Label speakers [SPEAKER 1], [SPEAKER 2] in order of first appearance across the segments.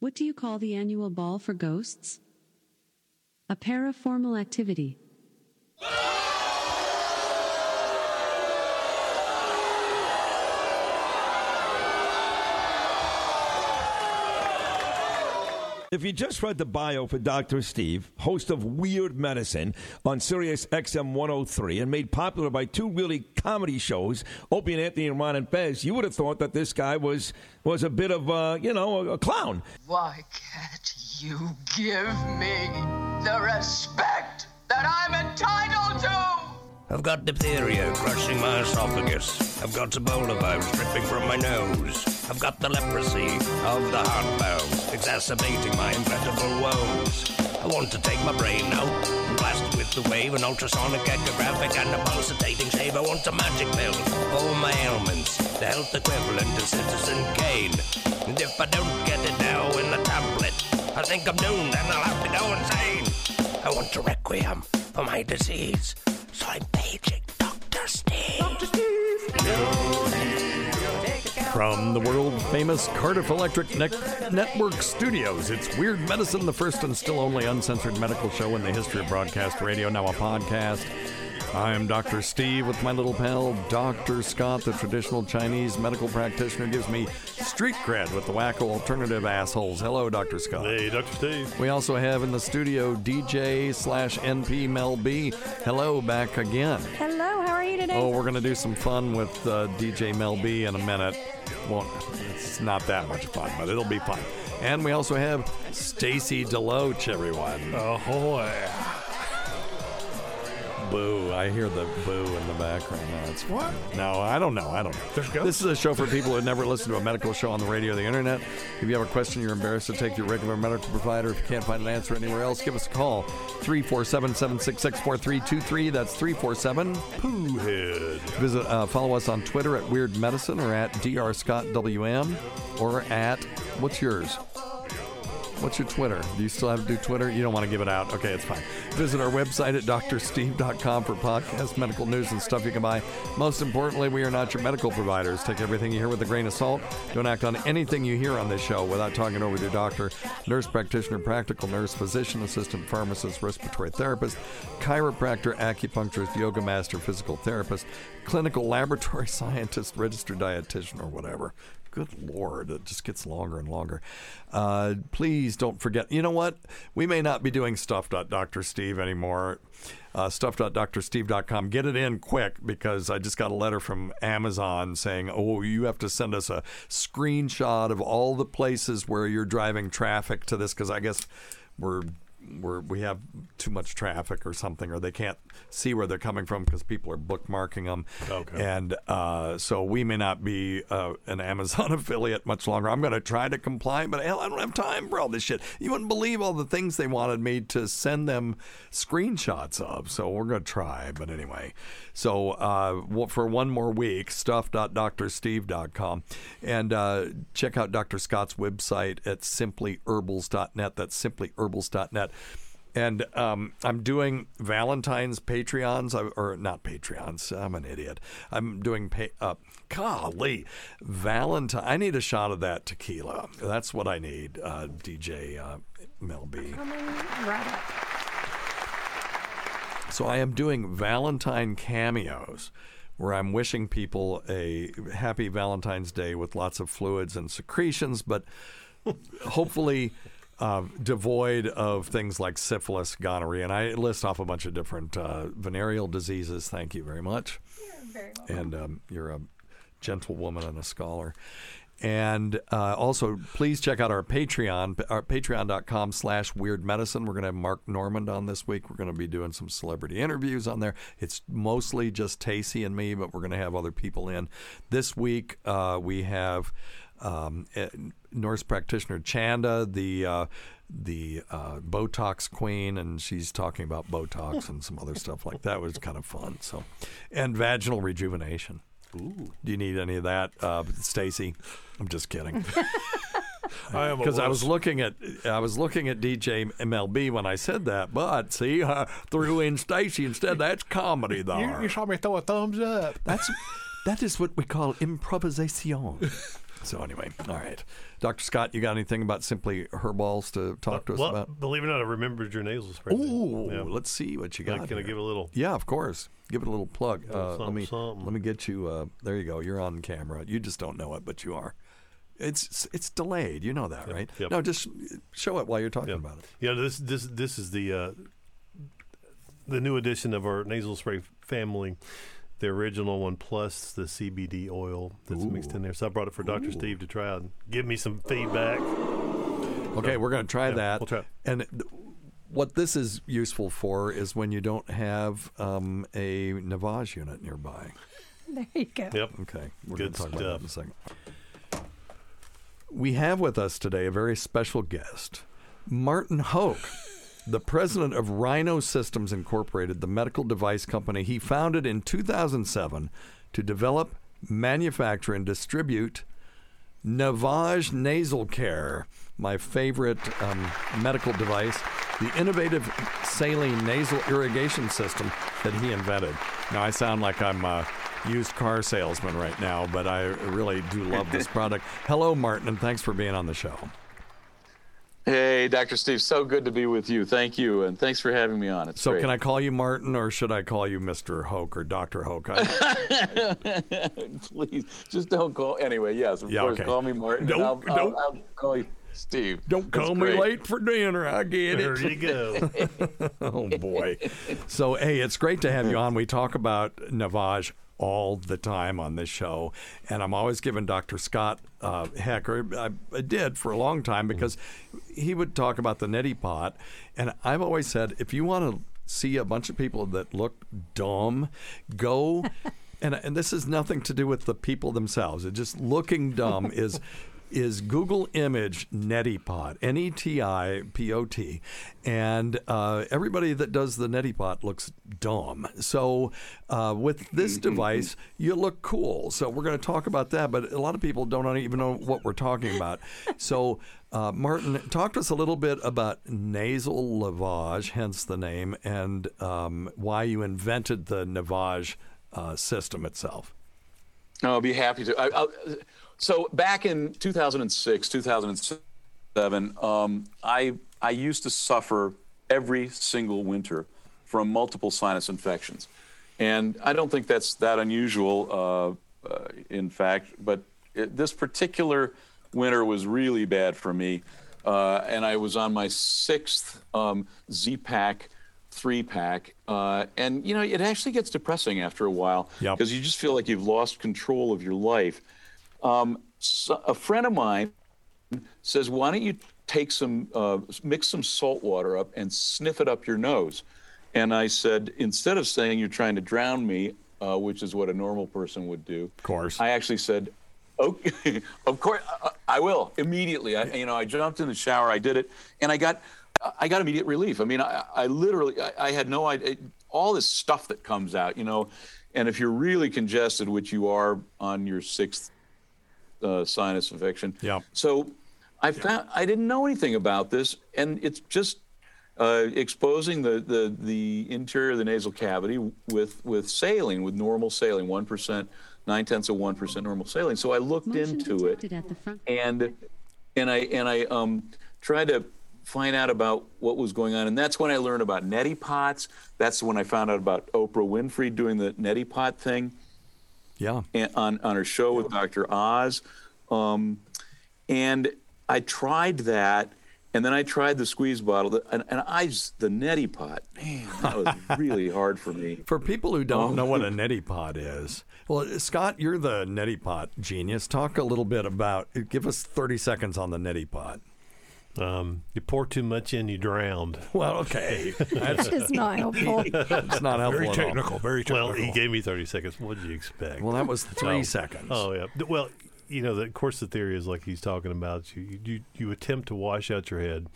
[SPEAKER 1] What do you call the annual ball for ghosts? A paraformal activity.
[SPEAKER 2] If you just read the bio for Dr. Steve, host of Weird Medicine on Sirius XM 103 and made popular by two really comedy shows, Opie and Anthony and Ron and Fez, you would have thought that this guy was was a bit of, uh, you know, a, a clown.
[SPEAKER 3] Why can't you give me the respect that I'm entitled to?
[SPEAKER 4] I've got diphtheria crushing my esophagus. I've got Ebola virus dripping from my nose. I've got the leprosy of the heartbound, exacerbating my incredible woes. I want to take my brain out and blast it with the wave, an ultrasonic echographic and a pulsating shave. I want a magic pill for my ailments, the health equivalent of Citizen Kane. And if I don't get it now in the tablet, I think I'm doomed and I'll have to go insane. I want a requiem for my disease. So I'm paging Dr. Steve. Dr.
[SPEAKER 5] From the world famous Cardiff Electric ne- Network studios, it's Weird Medicine, the first and still only uncensored medical show in the history of broadcast radio, now a podcast. I'm Dr. Steve with my little pal, Dr. Scott, the traditional Chinese medical practitioner, gives me street cred with the wacko alternative assholes. Hello, Dr. Scott.
[SPEAKER 6] Hey, Dr. Steve.
[SPEAKER 5] We also have in the studio DJ slash NP Mel B. Hello, back again.
[SPEAKER 7] Hello, how are you today?
[SPEAKER 5] Oh, we're going to do some fun with uh, DJ Mel B in a minute. Well, it's not that much fun, but it'll be fun. And we also have Stacy Deloach, everyone.
[SPEAKER 6] Ahoy.
[SPEAKER 5] Boo. I hear the boo in the background. No, it's what? No, I don't know. I don't know.
[SPEAKER 6] There's?
[SPEAKER 5] This is a show for people who have never listened to a medical show on the radio or the internet. If you have a question you're embarrassed to take to your regular medical provider, if you can't find an answer anywhere else, give us a call. 347 766 4323. That's 347
[SPEAKER 6] Pooh head.
[SPEAKER 5] Visit, uh, follow us on Twitter at Weird Medicine or at DrScottWM or at, what's yours? What's your Twitter? Do you still have to do Twitter? You don't want to give it out. Okay, it's fine. Visit our website at drsteve.com for podcasts, medical news, and stuff you can buy. Most importantly, we are not your medical providers. Take everything you hear with a grain of salt. Don't act on anything you hear on this show without talking over your doctor, nurse practitioner, practical nurse, physician assistant, pharmacist, respiratory therapist, chiropractor, acupuncturist, yoga master, physical therapist, clinical laboratory scientist, registered dietitian, or whatever. Good Lord, it just gets longer and longer. Uh, please don't forget. You know what? We may not be doing stuff.drsteve anymore. Uh, stuff.drsteve.com. Get it in quick because I just got a letter from Amazon saying, oh, you have to send us a screenshot of all the places where you're driving traffic to this because I guess we're we're, we have too much traffic or something, or they can't see where they're coming from because people are bookmarking them.
[SPEAKER 6] Okay.
[SPEAKER 5] And uh, so we may not be uh, an Amazon affiliate much longer. I'm going to try to comply, but hell, I don't have time for all this shit. You wouldn't believe all the things they wanted me to send them screenshots of. So we're going to try. But anyway, so uh, for one more week, stuff.drsteve.com. And uh, check out Dr. Scott's website at simplyherbals.net. That's simplyherbals.net. And um, I'm doing Valentine's Patreons, or not Patreons. I'm an idiot. I'm doing, pay, uh, golly, Valentine. I need a shot of that tequila. That's what I need, uh, DJ uh, Mel B.
[SPEAKER 7] Right.
[SPEAKER 5] So I am doing Valentine cameos where I'm wishing people a happy Valentine's Day with lots of fluids and secretions, but hopefully uh, devoid of things like syphilis, gonorrhea, and I list off a bunch of different uh, venereal diseases. Thank you very much. And um, you're a gentlewoman and a scholar. And uh, also, please check out our Patreon, our patreon.com slash weird medicine. We're going to have Mark Normand on this week. We're going to be doing some celebrity interviews on there. It's mostly just Stacy and me, but we're going to have other people in. This week, uh, we have um, eh, nurse practitioner Chanda, the uh, the uh, Botox queen, and she's talking about Botox and some other stuff like that. It was kind of fun. So, and vaginal rejuvenation. Ooh. Do you need any of that, uh, Stacy? I'm just kidding.
[SPEAKER 6] I am
[SPEAKER 5] Because I was looking at I was looking at DJ Mel B when I said that, but see, I threw in Stacy instead. That's comedy, though.
[SPEAKER 6] You, you saw me throw a thumbs up.
[SPEAKER 5] That's that is what we call improvisation. So anyway, all right, Doctor Scott, you got anything about Simply Herbals to talk to us
[SPEAKER 6] well,
[SPEAKER 5] about?
[SPEAKER 6] believe it or not, I remembered your nasal spray.
[SPEAKER 5] Ooh,
[SPEAKER 6] Yeah.
[SPEAKER 5] let's see what you got.
[SPEAKER 6] Can I give a little?
[SPEAKER 5] Yeah, of course. Give it a little plug. Uh, let me
[SPEAKER 6] something.
[SPEAKER 5] let me get you. Uh, there you go. You're on camera. You just don't know it, but you are. It's it's delayed. You know that, right?
[SPEAKER 6] yep.
[SPEAKER 5] No, just show it while you're talking
[SPEAKER 6] Yeah.
[SPEAKER 5] about it.
[SPEAKER 6] Yeah, this this this is the uh, the new edition of our nasal spray family. The original one plus the CBD oil that's mixed in there. So I brought it for Dr. Steve to try and give me some feedback.
[SPEAKER 5] Okay, we're going to try
[SPEAKER 6] yeah,
[SPEAKER 5] that.
[SPEAKER 6] we'll try.
[SPEAKER 5] And th- what this is useful for is when you don't have um, a Navage unit nearby.
[SPEAKER 7] There you go.
[SPEAKER 6] Yep.
[SPEAKER 5] Okay, we're
[SPEAKER 6] Good
[SPEAKER 5] going to talk about that in a
[SPEAKER 6] stuff.
[SPEAKER 5] second. We have with us today a very special guest, Martin Hoke, the president of Rhino Systems Incorporated, the medical device company he founded in 2007 to develop, manufacture, and distribute Navage Nasal Care, my favorite um, medical device, the innovative saline nasal irrigation system that he invented. Now, I sound like I'm a used car salesman right now, but I really do love this product. Hello, Martin, and thanks for being on the show.
[SPEAKER 8] Hey, Dr. Steve, so good to be with you. Thank you, and thanks for having me on. It's
[SPEAKER 5] So,
[SPEAKER 8] great.
[SPEAKER 5] can I call you Martin, or should I call you Mr. Hoke or Dr. Hoke? I,
[SPEAKER 8] Please, just don't call. Anyway, yes, of
[SPEAKER 5] Yeah,
[SPEAKER 8] course,
[SPEAKER 5] okay.
[SPEAKER 8] call me Martin.
[SPEAKER 5] Don't-
[SPEAKER 8] I'll, I'll-
[SPEAKER 5] don't-
[SPEAKER 8] I'll call you Steve.
[SPEAKER 5] don't
[SPEAKER 8] That's
[SPEAKER 5] call me
[SPEAKER 8] great.
[SPEAKER 5] late for dinner. I get
[SPEAKER 6] There
[SPEAKER 5] it.
[SPEAKER 6] There you go.
[SPEAKER 5] oh boy. So hey, it's great to have you on. We talk about Navage all the time on this show, and I'm always giving Dr. Scott uh, heck, or I, I did for a long time because he would talk about the neti pot, and I've always said if you want to see a bunch of people that look dumb, go. And, and this is nothing to do with the people themselves. It's just looking dumb is is Google image neti pot, N E T I P O T, and uh, everybody that does the neti pot looks dumb. So uh, with this device, you look cool. So we're going to talk about that, but a lot of people don't even know what we're talking about. So. Uh, Martin, talk to us a little bit about nasal lavage, hence the name, and um, why you invented the Navage uh, system itself.
[SPEAKER 8] I'll be happy to. I, I'll, so back in 2006, 2007, um, I I used to suffer every single winter from multiple sinus infections, and I don't think that's that unusual, uh, uh, in fact. But it, this particular winter was really bad for me, uh, and I was on my sixth um, Z-Pak three pack. Uh, and, you know, it actually gets depressing after a while
[SPEAKER 5] Yep.
[SPEAKER 8] because you just feel like you've lost control of your life. Um, so a friend of mine says, why don't you take some, uh, mix some salt water up and sniff it up your nose? And I said, instead of saying you're trying to drown me, uh, which is what a normal person would do,
[SPEAKER 5] Of course.
[SPEAKER 8] I actually said, okay, of course, I, I will immediately. I, you know, I jumped in the shower, I did it, and I got, I got immediate relief. I mean, I, I literally, I, I had no idea, all this stuff that comes out, you know, and if you're really congested, which you are on your sixth uh, sinus infection.
[SPEAKER 5] Yeah.
[SPEAKER 8] So I found I didn't know anything about this, and it's just uh, exposing the, the the interior of the nasal cavity with with saline, with normal saline, one percent, nine tenths of one percent normal saline. So I looked
[SPEAKER 1] Motion
[SPEAKER 8] into it,
[SPEAKER 1] detected at the front.
[SPEAKER 8] and and I and I um, tried to find out about what was going on, and that's when I learned about neti pots. That's when I found out about Oprah Winfrey doing the neti pot thing.
[SPEAKER 5] Yeah.
[SPEAKER 8] on on her show with Dr. Oz, um, and I tried that, and then I tried the squeeze bottle, and, and I just, the neti pot, man, that was really hard for me.
[SPEAKER 5] For people who don't
[SPEAKER 8] Oh.
[SPEAKER 5] know what a neti pot is, well, Scott, you're the neti pot genius. Talk a little bit about. Give us 30 seconds on the neti pot.
[SPEAKER 6] Um, you pour too much in, you drowned.
[SPEAKER 5] Well, okay, that's
[SPEAKER 7] It's not helpful.
[SPEAKER 5] it's not helpful.
[SPEAKER 9] Very
[SPEAKER 5] at all.
[SPEAKER 9] technical. Very technical.
[SPEAKER 6] Well, he gave me 30 seconds. What did you expect?
[SPEAKER 5] Well, that was three
[SPEAKER 6] Oh.
[SPEAKER 5] seconds.
[SPEAKER 6] Oh yeah. Well, you know, the, of course, the theory is like he's talking about. You, you you attempt to wash out your head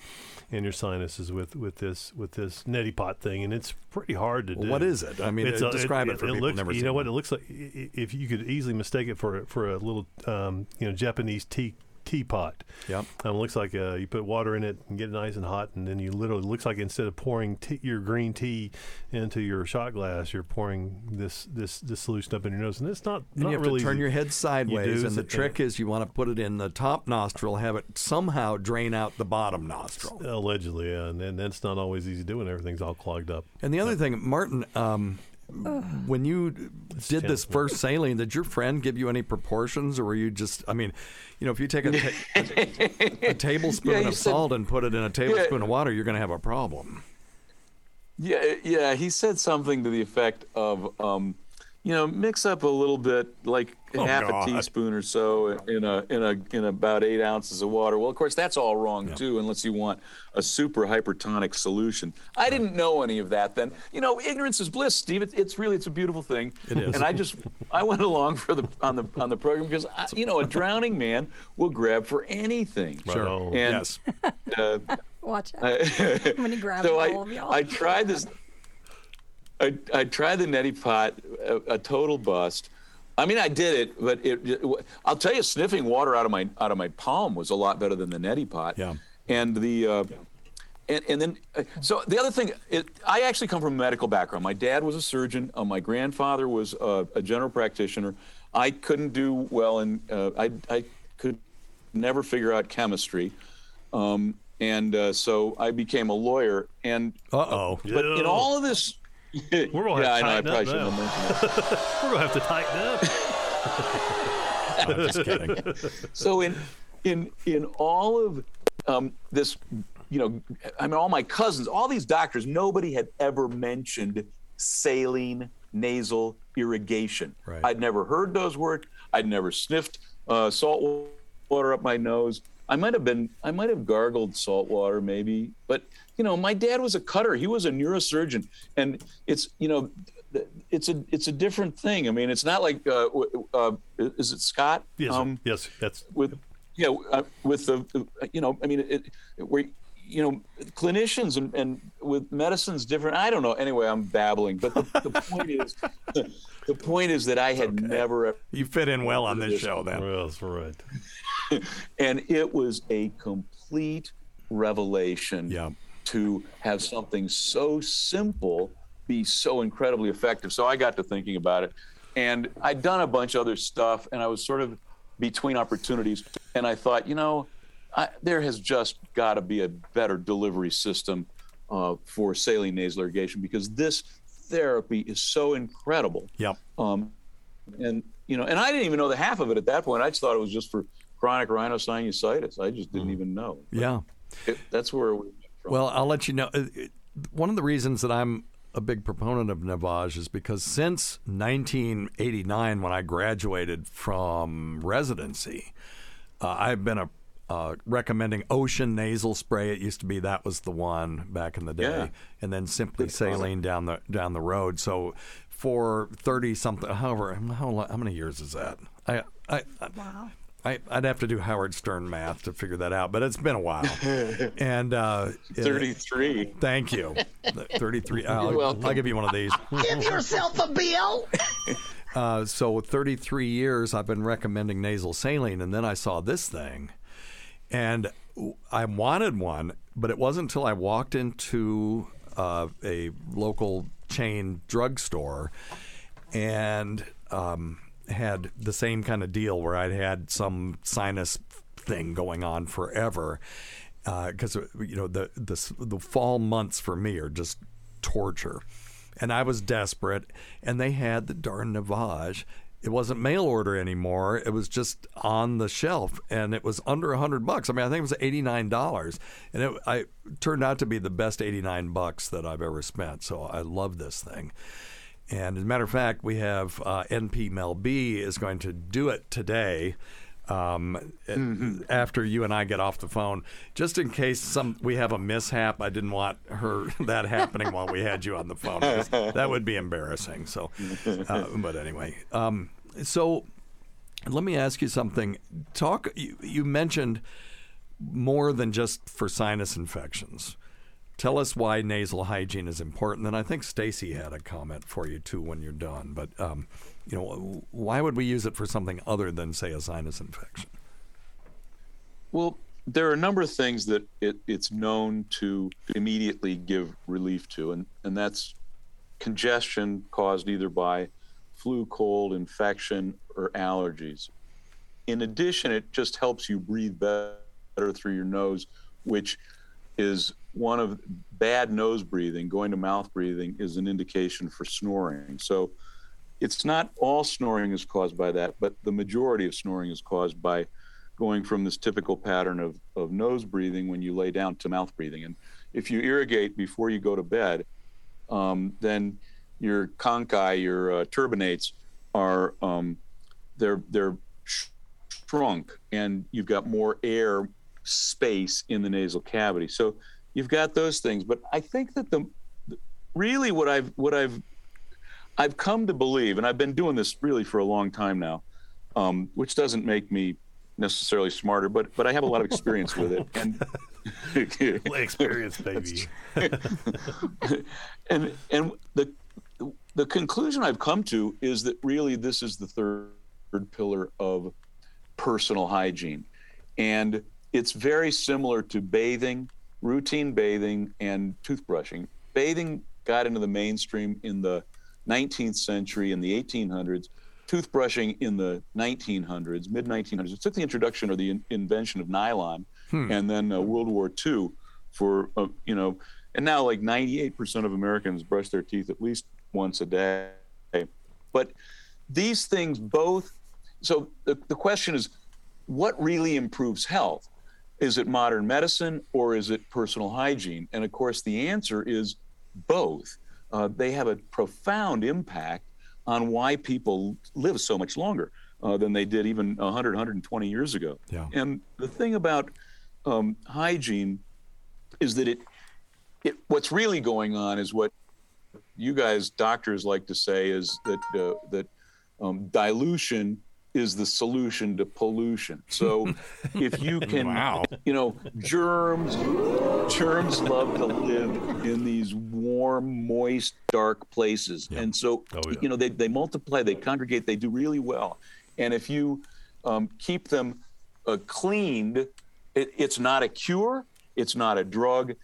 [SPEAKER 6] and your sinuses with with this with this neti pot thing, and it's pretty hard to
[SPEAKER 5] Well,
[SPEAKER 6] do.
[SPEAKER 5] what is it? I mean,
[SPEAKER 6] It's
[SPEAKER 5] uh,
[SPEAKER 6] a-
[SPEAKER 5] describe it for people
[SPEAKER 6] looks,
[SPEAKER 5] never
[SPEAKER 6] You
[SPEAKER 5] seen
[SPEAKER 6] know what
[SPEAKER 5] it.
[SPEAKER 6] it looks like? I- i- If you could easily mistake it for for a little um, you know Japanese tea teapot.
[SPEAKER 5] Yep.
[SPEAKER 6] Um, it looks like uh, you put water in it and get it nice and hot, and then you literally looks like instead of pouring tea, your green tea into your shot glass, you're pouring this this this solution up in your nose, and it's not
[SPEAKER 5] And
[SPEAKER 6] not
[SPEAKER 5] you have
[SPEAKER 6] really
[SPEAKER 5] to turn
[SPEAKER 6] easy.
[SPEAKER 5] your head
[SPEAKER 6] You
[SPEAKER 5] sideways,
[SPEAKER 6] do,
[SPEAKER 5] and the
[SPEAKER 6] so-
[SPEAKER 5] trick is you want to put it in the top nostril, have it somehow drain out the bottom nostril.
[SPEAKER 6] Allegedly, yeah, and, and that's not always easy to do when everything's all clogged up.
[SPEAKER 5] And the other thing, Martin, um, when you did this first saline, did your friend give you any proportions, or were you just? I mean, you know, if you take a, ta- a, a tablespoon
[SPEAKER 8] Yeah,
[SPEAKER 5] of
[SPEAKER 8] said-
[SPEAKER 5] salt and put it in a tablespoon of water, you're going to have a problem.
[SPEAKER 8] Yeah, yeah. He said something to the effect of, um, you know, mix up a little bit, like
[SPEAKER 9] Oh,
[SPEAKER 8] half
[SPEAKER 9] God.
[SPEAKER 8] a teaspoon or so in a in a in about eight ounces of water. Well, of course, that's all wrong too, unless you want a super hypertonic solution. I didn't know any of that then. You know, ignorance is bliss, Steve. It's, it's really it's a beautiful thing.
[SPEAKER 5] It is.
[SPEAKER 8] And I just I went along for the on the on the program because I, you know a drowning man will grab for anything.
[SPEAKER 5] Sure.
[SPEAKER 8] And,
[SPEAKER 5] yes.
[SPEAKER 8] Uh,
[SPEAKER 7] Watch out.
[SPEAKER 8] I-
[SPEAKER 7] I'm gonna grab
[SPEAKER 8] so
[SPEAKER 7] all
[SPEAKER 8] I,
[SPEAKER 7] of y'all.
[SPEAKER 8] I tried this. I, I tried the neti pot, a, a total bust. I mean, I did it, but it, it- I'll tell you, sniffing water out of my out of my palm was a lot better than the neti pot.
[SPEAKER 5] Yeah.
[SPEAKER 8] And the uh, and, and then uh, so the other thing, it, I actually come from a medical background. My dad was a surgeon. Uh, my grandfather was uh, a general practitioner. I couldn't do well in. Uh, I I could never figure out chemistry. Um, and uh, so I became a lawyer. And
[SPEAKER 5] Uh oh.
[SPEAKER 8] but in all of this,
[SPEAKER 6] We're gonna
[SPEAKER 8] yeah, I
[SPEAKER 6] have
[SPEAKER 8] know.
[SPEAKER 6] to
[SPEAKER 8] I
[SPEAKER 6] tighten
[SPEAKER 8] probably
[SPEAKER 6] up
[SPEAKER 8] shouldn't
[SPEAKER 6] now.
[SPEAKER 8] have mentioned that.
[SPEAKER 6] We're gonna have to tighten up.
[SPEAKER 5] I'm just kidding.
[SPEAKER 8] so in in in all of um, this, you know, I mean, all my cousins, all these doctors, nobody had ever mentioned saline nasal irrigation.
[SPEAKER 5] Right.
[SPEAKER 8] I'd never heard those words. I'd never sniffed uh, salt water up my nose. I might have been, I might have gargled salt water maybe, but you know, my dad was a cutter. He was a neurosurgeon, and it's you know, it's a it's a different thing. I mean, it's not like uh, uh, is it Scott?
[SPEAKER 6] Yes.
[SPEAKER 8] Um,
[SPEAKER 6] yes, that's
[SPEAKER 8] with yeah uh, with the you know i mean it, it where you know clinicians and, and with medicine's different i don't know anyway i'm babbling but the, the point is the point is that i had never
[SPEAKER 5] You fit in well on this show, then.
[SPEAKER 6] well, that's right.
[SPEAKER 8] and it was a complete revelation
[SPEAKER 5] Yeah.
[SPEAKER 8] To have something so simple be so incredibly effective. So I got to thinking about it, and I'd done a bunch of other stuff, and I was sort of between opportunities, and I thought, you know, I, there has just got to be a better delivery system uh, for saline nasal irrigation because this therapy is so incredible.
[SPEAKER 5] Yep.
[SPEAKER 8] Um, and you know, and I didn't even know the half of it at that point. I just thought it was just for chronic rhinosinusitis. I just didn't even know.
[SPEAKER 5] Yeah.
[SPEAKER 8] It, that's where we from.
[SPEAKER 5] Well, I'll let you know. uh, One of the reasons that I'm a big proponent of Navage is because since 1989, when I graduated from residency, uh, I've been a uh, recommending Ocean nasal spray. It used to be that was the one back in the day,
[SPEAKER 8] Yeah.
[SPEAKER 5] and then simply saline down the down the road. So for 30 something, however, how, how many years is that? I I, I
[SPEAKER 7] wow.
[SPEAKER 5] I, I'd have to do Howard Stern math to figure that out, but it's been a while. and uh, it-
[SPEAKER 8] 33.
[SPEAKER 5] Thank you. 33. I'll,
[SPEAKER 8] welcome.
[SPEAKER 5] I'll give you one of these.
[SPEAKER 3] Give yourself a bill.
[SPEAKER 5] Uh, so 33 years I've been recommending nasal saline, and then I saw this thing, and I wanted one, but it wasn't until I walked into uh, a local chain drugstore and um, had the same kind of deal where I'd had some sinus thing going on forever. Uh, because you know the, the the fall months for me are just torture, and I was desperate. And they had the darn Navage it wasn't mail order anymore. It was just on the shelf, and it was under a hundred bucks. I mean, I think it was eighty nine dollars, and it I turned out to be the best eighty nine bucks that I've ever spent. So I love this thing. And as a matter of fact, we have uh, NP Mel B is going to do it today. Um, After you and I get off the phone, just in case some we have a mishap, I didn't want her that happening while we had you on the phone. That would be embarrassing. So, uh, but anyway, um, so let me ask you something. Talk. You, you mentioned more than just for sinus infections. Tell us why nasal hygiene is important. And I think Stacy had a comment for you too when you're done. But um, you know, why would we use it for something other than say a sinus infection?
[SPEAKER 8] Well, there are a number of things that it, it's known to immediately give relief to, and, and that's congestion caused either by flu, cold, infection, or allergies. In addition, it just helps you breathe better through your nose, which is one of bad nose breathing, going to mouth breathing is an indication for snoring. So it's not all snoring is caused by that, but the majority of snoring is caused by going from this typical pattern of, of nose breathing when you lay down to mouth breathing. And if you irrigate before you go to bed, um, then your conchae, your uh, turbinates are um, they're they're shrunk, and you've got more air space in the nasal cavity. So you've got those things. But I think that the really what I've what I've I've come to believe, and I've been doing this really for a long time now, um, which doesn't make me necessarily smarter, but but I have a lot of experience with it. And
[SPEAKER 6] experience, baby.
[SPEAKER 8] and and the the conclusion I've come to is that really this is the third pillar of personal hygiene, and it's very similar to bathing, routine bathing, and toothbrushing. Bathing got into the mainstream in the 19th century in the 1800s toothbrushing in the 1900s, mid 1900s. It took the introduction or the in- invention of nylon,
[SPEAKER 9] Hmm.
[SPEAKER 8] and then uh, World War II for uh, you know, and now like 98% of Americans brush their teeth at least once a day. But these things both. So the, the question is, what really improves health? Is it modern medicine or is it personal hygiene? And of course, the answer is both. Uh, they have a profound impact on why people live so much longer uh, than they did even 100, 120 years ago.
[SPEAKER 5] Yeah.
[SPEAKER 8] And the thing about um, hygiene is that it, it, what's really going on is what you guys doctors like to say is that uh, that um, dilution is the solution to pollution. So if you can,
[SPEAKER 5] Wow.
[SPEAKER 8] you know, germs, germs love to live in these warm, moist, dark places, and so
[SPEAKER 6] Oh, yeah.
[SPEAKER 8] you know they they multiply, they congregate, they do really well. And if you um, keep them uh, cleaned, it, it's not a cure, it's not a drug,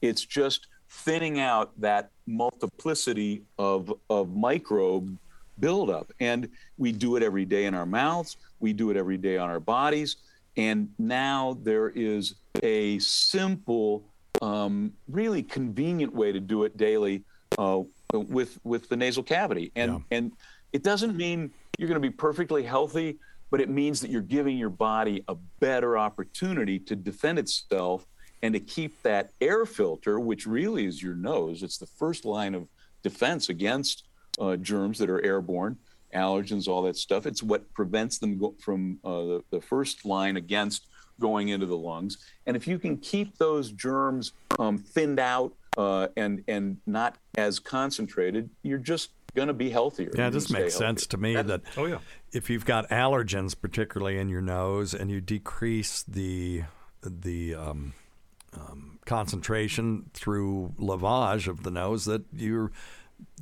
[SPEAKER 8] it's just thinning out that multiplicity of of microbe buildup. And we do it every day in our mouths, we do it every day on our bodies. And now there is a simple, um, really convenient way to do it daily uh, with with the nasal cavity. And and it doesn't mean you're going to be perfectly healthy, but it means that you're giving your body a better opportunity to defend itself and to keep that air filter, which really is your nose. It's the first line of defense against uh, germs that are airborne, allergens, all that stuff. It's what prevents them go- from uh, the, the first line against going into the lungs. And if you can keep those germs um, thinned out uh, and and not as concentrated, you're just going to be healthier.
[SPEAKER 5] Yeah,
[SPEAKER 8] You're
[SPEAKER 5] it just
[SPEAKER 8] gonna
[SPEAKER 5] makes
[SPEAKER 8] stay
[SPEAKER 5] sense to me
[SPEAKER 8] healthier.
[SPEAKER 5] that
[SPEAKER 6] Oh, yeah.
[SPEAKER 5] if you've got allergens, particularly in your nose, and you decrease the the um, um, concentration through lavage of the nose, that you're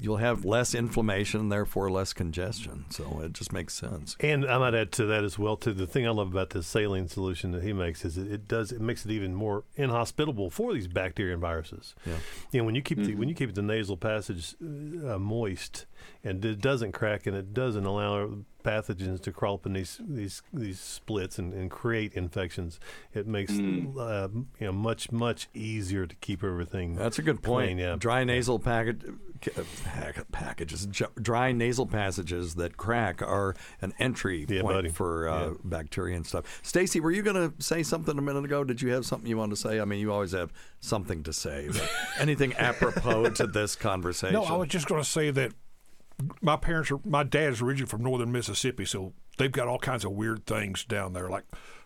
[SPEAKER 5] you'll have less inflammation and therefore less congestion. So it just makes sense.
[SPEAKER 6] And I might add to that as well. Too, the thing I love about this saline solution that he makes is it, it does it makes it even more inhospitable for these bacteria and viruses.
[SPEAKER 5] Yeah.
[SPEAKER 6] You know, when you keep the when you keep the nasal passage uh, moist, and it doesn't crack, and it doesn't allow pathogens to crawl up in these these these splits and, and create infections. It makes
[SPEAKER 8] Mm.
[SPEAKER 6] uh, you know much much easier to keep everything.
[SPEAKER 5] That's a good point.
[SPEAKER 6] clean, yeah.
[SPEAKER 5] Dry nasal package, pack- packages, dry nasal passages that crack are an entry
[SPEAKER 6] Yeah,
[SPEAKER 5] point
[SPEAKER 6] buddy.
[SPEAKER 5] for uh,
[SPEAKER 6] Yeah.
[SPEAKER 5] bacteria and stuff. Stacy, were you going to say something a minute ago? Did you have something you wanted to say? I mean, you always have something to say. anything apropos to this conversation?
[SPEAKER 9] No, I was just going to say that my parents are my dad is originally from northern Mississippi, so they've got all kinds of weird things down there, like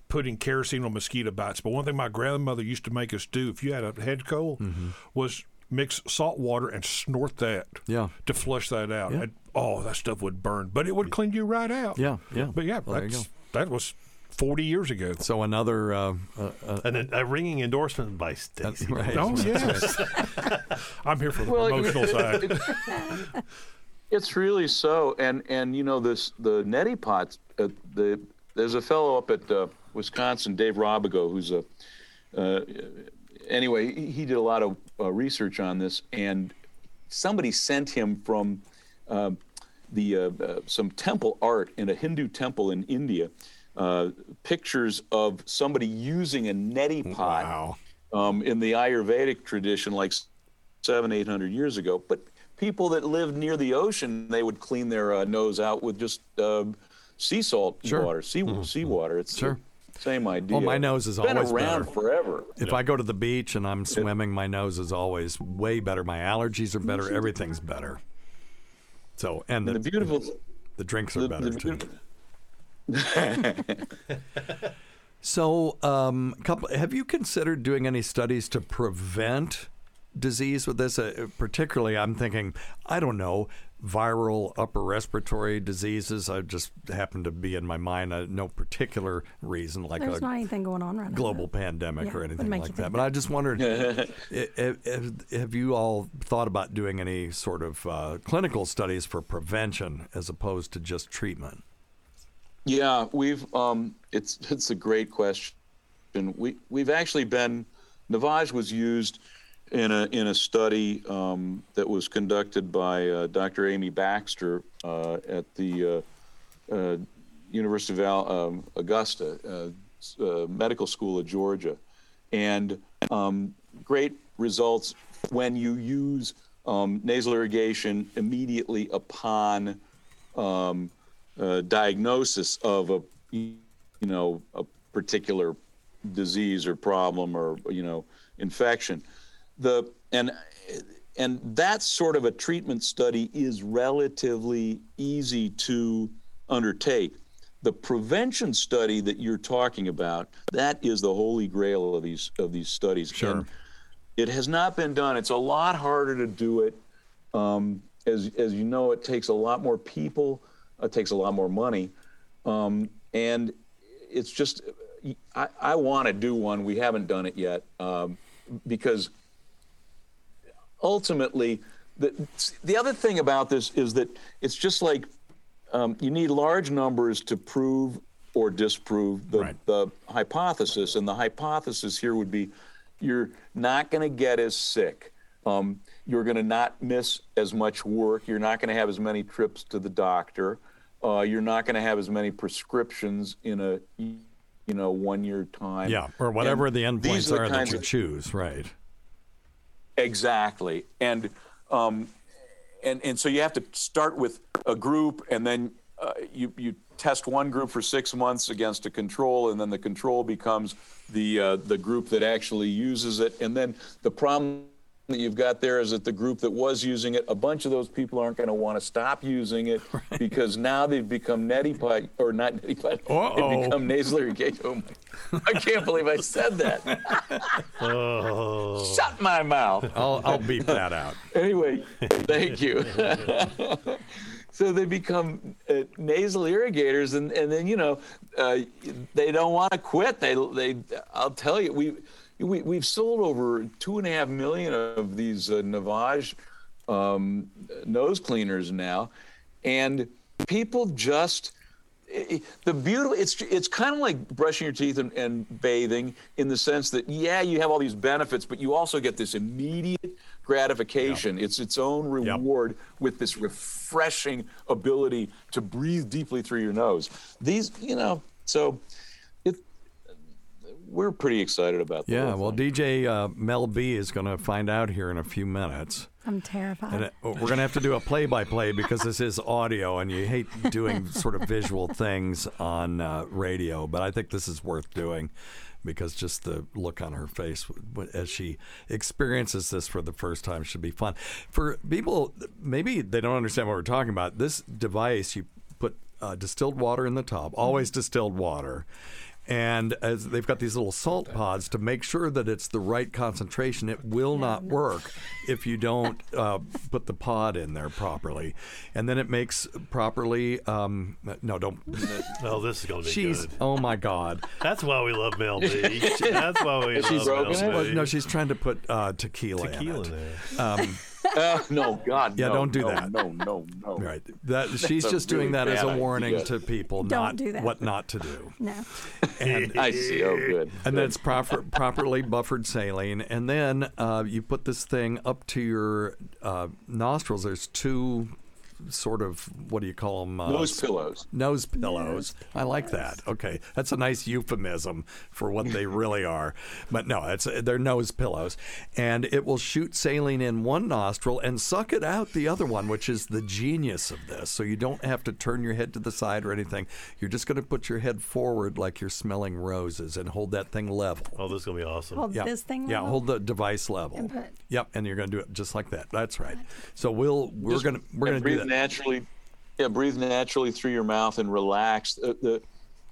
[SPEAKER 9] putting kerosene on mosquito bites. But one thing my grandmother used to make us do, if you had a head cold, was mix salt water and snort that.
[SPEAKER 5] Yeah.
[SPEAKER 9] To flush that out.
[SPEAKER 5] Yeah.
[SPEAKER 9] And, oh, that stuff would burn, but it would clean you right out.
[SPEAKER 5] Yeah, yeah.
[SPEAKER 9] But yeah,
[SPEAKER 5] Well, there you
[SPEAKER 9] that's,
[SPEAKER 5] go.
[SPEAKER 9] that was forty years ago.
[SPEAKER 5] So another uh, uh, uh,
[SPEAKER 6] And a, a ringing endorsement by Stacy.
[SPEAKER 5] right.
[SPEAKER 9] Oh yes, I'm here for the
[SPEAKER 8] Well,
[SPEAKER 9] promotional side.
[SPEAKER 8] It's really so, and and you know this the neti pots. Uh, the there's a fellow up at uh, Wisconsin, Dave Rabago, who's a uh, anyway. He, did a lot of uh, research on this, and somebody sent him from uh, the uh, uh, some temple art in a Hindu temple in India. Uh, pictures of somebody using a neti pot um, in the Ayurvedic tradition, like seven, eight hundred years ago. But people that lived near the ocean, they would clean their uh, nose out with just uh, sea salt
[SPEAKER 5] Sure.
[SPEAKER 8] water, sea seawater. It's
[SPEAKER 5] Sure.
[SPEAKER 8] Same idea.
[SPEAKER 5] Well, my nose is
[SPEAKER 8] It's been around
[SPEAKER 5] better.
[SPEAKER 8] forever.
[SPEAKER 5] If I go to the beach and I'm swimming, my nose is always way better. My allergies are better. Everything's better. So and the,
[SPEAKER 8] And the beautiful,
[SPEAKER 5] the drinks are
[SPEAKER 8] the-
[SPEAKER 5] better
[SPEAKER 8] the
[SPEAKER 5] too. So, um, couple, have you considered doing any studies to prevent disease with this? Uh, particularly, I'm thinking, I don't know, viral upper respiratory diseases. I just happened to be in my mind. Uh, no particular reason, like
[SPEAKER 7] There's
[SPEAKER 5] a
[SPEAKER 7] not anything going on right now.
[SPEAKER 5] global pandemic
[SPEAKER 7] Yeah,
[SPEAKER 5] or anything like
[SPEAKER 7] you
[SPEAKER 5] that. But I just wondered, have, have, have you all thought about doing any sort of uh, clinical studies for prevention as opposed to just treatment?
[SPEAKER 8] Yeah, we've. Um, it's it's a great question. We we've actually been. Navage was used in a in a study um, that was conducted by uh, Dr. Amy Baxter uh, at the uh, uh, University of Al, um, Augusta uh, uh, Medical School of Georgia, and um, great results when you use um, nasal irrigation immediately upon um, diagnosis of a you know a particular disease or problem or you know infection the and and that sort of a treatment study is relatively easy to undertake. The prevention study that you're talking about that is the holy grail of these of these studies.
[SPEAKER 5] Sure.
[SPEAKER 8] And it has not been done. It's a lot harder to do it. Um, as as you know it takes a lot more people. It takes a lot more money. Um, and it's just i, I want to do one. We haven't done it yet um, because ultimately the, the other thing about this is that it's just like um, you need large numbers to prove or disprove the, the hypothesis and the hypothesis here would be you're not going to get as sick. Um, you're going to not miss as much work. You're not going to have as many trips to the doctor. Uh, you're not going to have as many prescriptions in a you know one year time.
[SPEAKER 5] Yeah, or whatever
[SPEAKER 8] And
[SPEAKER 5] the endpoints
[SPEAKER 8] are
[SPEAKER 5] are that you
[SPEAKER 8] of-
[SPEAKER 5] choose, right?
[SPEAKER 8] Exactly, and um, and and so you have to start with a group, and then uh, you you test one group for six months against a control, and then the control becomes the uh, the group that actually uses it, and then the problem that you've got there is that the group that was using it, a bunch of those people aren't going to want to stop using it because now they've become neti pot or not neti pot, they've become nasal irrigation. Oh my, I can't believe I said that.
[SPEAKER 6] Oh.
[SPEAKER 8] Shut my mouth.
[SPEAKER 5] I'll, I'll beep that out.
[SPEAKER 8] Anyway, thank you. so they become uh, nasal irrigators, and, and then you know uh, they don't want to quit. They they I'll tell you we. We, we've sold over two and a half million of these uh, Navage um, nose cleaners now, and people just i- the beautiful it's it's kind of like brushing your teeth and, and bathing in the sense that yeah you have all these benefits but you also get this immediate gratification. It's its own reward with this refreshing ability to breathe deeply through your nose. These, you know, so we're pretty excited about that.
[SPEAKER 5] Yeah, well, DJ uh, Mel B is going to find out here in a few minutes.
[SPEAKER 7] I'm terrified.
[SPEAKER 5] And it, we're going to have to do a play by play because this is audio and you hate doing sort of visual things on uh, radio. But I think this is worth doing because just the look on her face as she experiences this for the first time should be fun. For people, maybe they don't understand what we're talking about. This device, you put uh, distilled water in the top, always distilled water. And as they've got these little salt pods to make sure that it's the right concentration, it will not work if you don't uh, put the pod in there properly. And then it makes properly. Um, no, don't.
[SPEAKER 6] Oh, this is going to be
[SPEAKER 5] She's.
[SPEAKER 6] good.
[SPEAKER 5] Oh my God.
[SPEAKER 6] That's why we love Mel B. That's why we
[SPEAKER 8] She's
[SPEAKER 6] love
[SPEAKER 8] broken
[SPEAKER 6] Mel
[SPEAKER 8] it?
[SPEAKER 5] Well,
[SPEAKER 6] B.
[SPEAKER 5] no, she's trying to put uh, tequila,
[SPEAKER 6] Tequila
[SPEAKER 5] in
[SPEAKER 6] in
[SPEAKER 5] it.
[SPEAKER 6] there.
[SPEAKER 5] Um,
[SPEAKER 8] Uh, no, God,
[SPEAKER 5] Yeah,
[SPEAKER 8] no,
[SPEAKER 5] don't do
[SPEAKER 8] no,
[SPEAKER 5] that.
[SPEAKER 8] No, no, no.
[SPEAKER 5] right. That she's
[SPEAKER 8] a
[SPEAKER 5] just doing
[SPEAKER 8] really
[SPEAKER 5] that as a warning
[SPEAKER 8] idea.
[SPEAKER 5] to people
[SPEAKER 7] Don't
[SPEAKER 5] not
[SPEAKER 7] do that.
[SPEAKER 5] what not to do.
[SPEAKER 7] no.
[SPEAKER 5] And
[SPEAKER 8] I see. Oh, good.
[SPEAKER 5] and then it's proper, properly buffered saline. And then uh, you put this thing up to your uh, nostrils. There's two sort of what do you call them? Uh,
[SPEAKER 8] Nose pillows.
[SPEAKER 5] Nose pillows. I like that. Okay, that's a nice euphemism for what they really are. But no, it's they're nose pillows, and it will shoot saline in one nostril and suck it out the other one, which is the genius of this. So you don't have to turn your head to the side or anything. You're just going to put your head forward like you're smelling roses and hold that thing level.
[SPEAKER 6] Oh, this is going to be awesome.
[SPEAKER 7] Hold
[SPEAKER 5] Yeah.
[SPEAKER 7] this thing.
[SPEAKER 5] Yeah,
[SPEAKER 7] level?
[SPEAKER 5] hold the device level.
[SPEAKER 7] And put-
[SPEAKER 5] Yep, and you're going to do it just like that. That's right. So we'll we're
[SPEAKER 8] Just-
[SPEAKER 5] going to we're going to do that.
[SPEAKER 8] Naturally. Yeah, breathe naturally through your mouth and relax. Uh, the,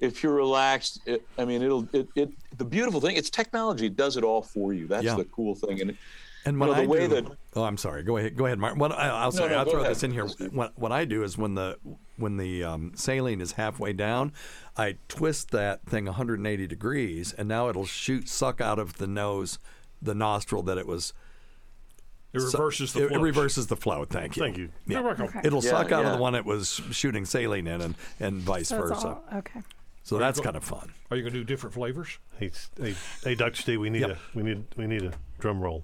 [SPEAKER 8] if you're relaxed, it, I mean, it'll. It, it. The beautiful thing, it's technology. It does it all for you. That's
[SPEAKER 5] Yeah.
[SPEAKER 8] the cool thing. And,
[SPEAKER 5] And
[SPEAKER 8] you know, the
[SPEAKER 5] I
[SPEAKER 8] way
[SPEAKER 5] do,
[SPEAKER 8] that
[SPEAKER 5] oh, I'm sorry. Go ahead. Go ahead, Martin. What I, I'll say,
[SPEAKER 8] no,
[SPEAKER 5] I'll throw
[SPEAKER 8] ahead.
[SPEAKER 5] this in here. What, what I do is when the when the um, saline is halfway down, I twist that thing 180 degrees, and now it'll shoot suck out of the nose, the nostril that it was.
[SPEAKER 9] It reverses the
[SPEAKER 5] it, it
[SPEAKER 9] flow.
[SPEAKER 5] reverses the flow. Thank you.
[SPEAKER 6] Thank you.
[SPEAKER 5] Yeah.
[SPEAKER 9] You're welcome.
[SPEAKER 7] Okay.
[SPEAKER 5] It'll
[SPEAKER 8] Yeah,
[SPEAKER 5] suck out of the one it was shooting saline in, and, and vice
[SPEAKER 7] So
[SPEAKER 5] versa.
[SPEAKER 7] all, okay.
[SPEAKER 5] So that's kind of fun.
[SPEAKER 9] Are you going to do different flavors?
[SPEAKER 6] Hey, hey, hey, Dr. Steve, we need
[SPEAKER 5] Yep.
[SPEAKER 6] a we need we need a drum roll.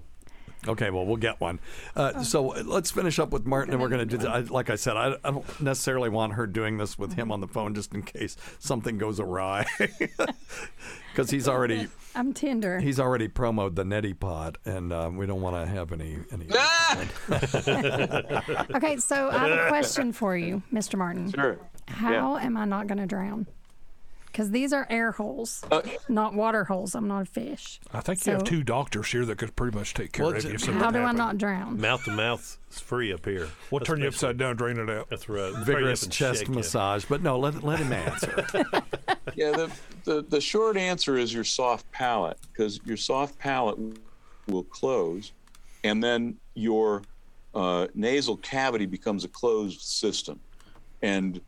[SPEAKER 5] Okay, well, we'll get one. Uh, so uh, let's finish up with Martin, and we're going to do. I, like I said, I, I don't necessarily want her doing this with him on the phone, just in case something goes awry, because he's already
[SPEAKER 7] I'm tender.
[SPEAKER 5] he's already promoed the Neti pot, and um, we don't want to have any any.
[SPEAKER 8] Ah!
[SPEAKER 7] okay, so I have a question for you, Mr. Martin.
[SPEAKER 8] sure.
[SPEAKER 7] How am I not going to drown? Because these are air holes,
[SPEAKER 8] Uh,
[SPEAKER 7] not water holes. I'm not a fish.
[SPEAKER 9] I think you have two doctors here that could pretty much take care
[SPEAKER 5] Well,
[SPEAKER 9] of
[SPEAKER 5] j-
[SPEAKER 9] you. if something
[SPEAKER 7] How do I not drown?
[SPEAKER 6] Mouth to mouth is free up here.
[SPEAKER 9] We'll
[SPEAKER 6] That's
[SPEAKER 9] turn you upside down, drain it out.
[SPEAKER 6] That's right. Throw you up
[SPEAKER 5] Vigorous chest
[SPEAKER 6] shake you.
[SPEAKER 5] massage, but no, let let him answer.
[SPEAKER 8] Yeah, the, the, the short answer is your soft palate, because your soft palate will close, and then your uh, nasal cavity becomes a closed system. And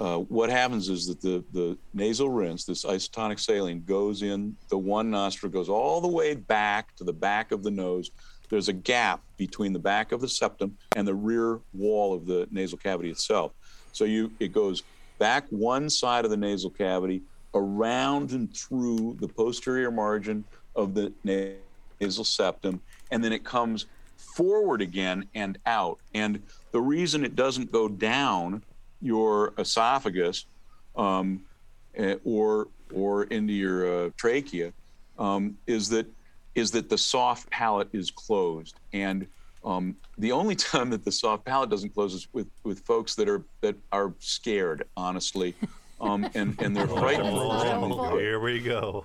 [SPEAKER 8] uh, what happens is that the, the nasal rinse, this isotonic saline, goes in the one nostril, goes all the way back to the back of the nose. There's a gap between the back of the septum and the rear wall of the nasal cavity itself. So you it goes back one side of the nasal cavity, around and through the posterior margin of the nasal septum, and then it comes forward again and out. And the reason it doesn't go down your esophagus um, eh, or or into your uh, trachea um, is that is that the soft palate is closed and um, the only time that the soft palate doesn't close is with, with folks that are that are scared, honestly, um, and and they're frightened.
[SPEAKER 6] Oh, here we go.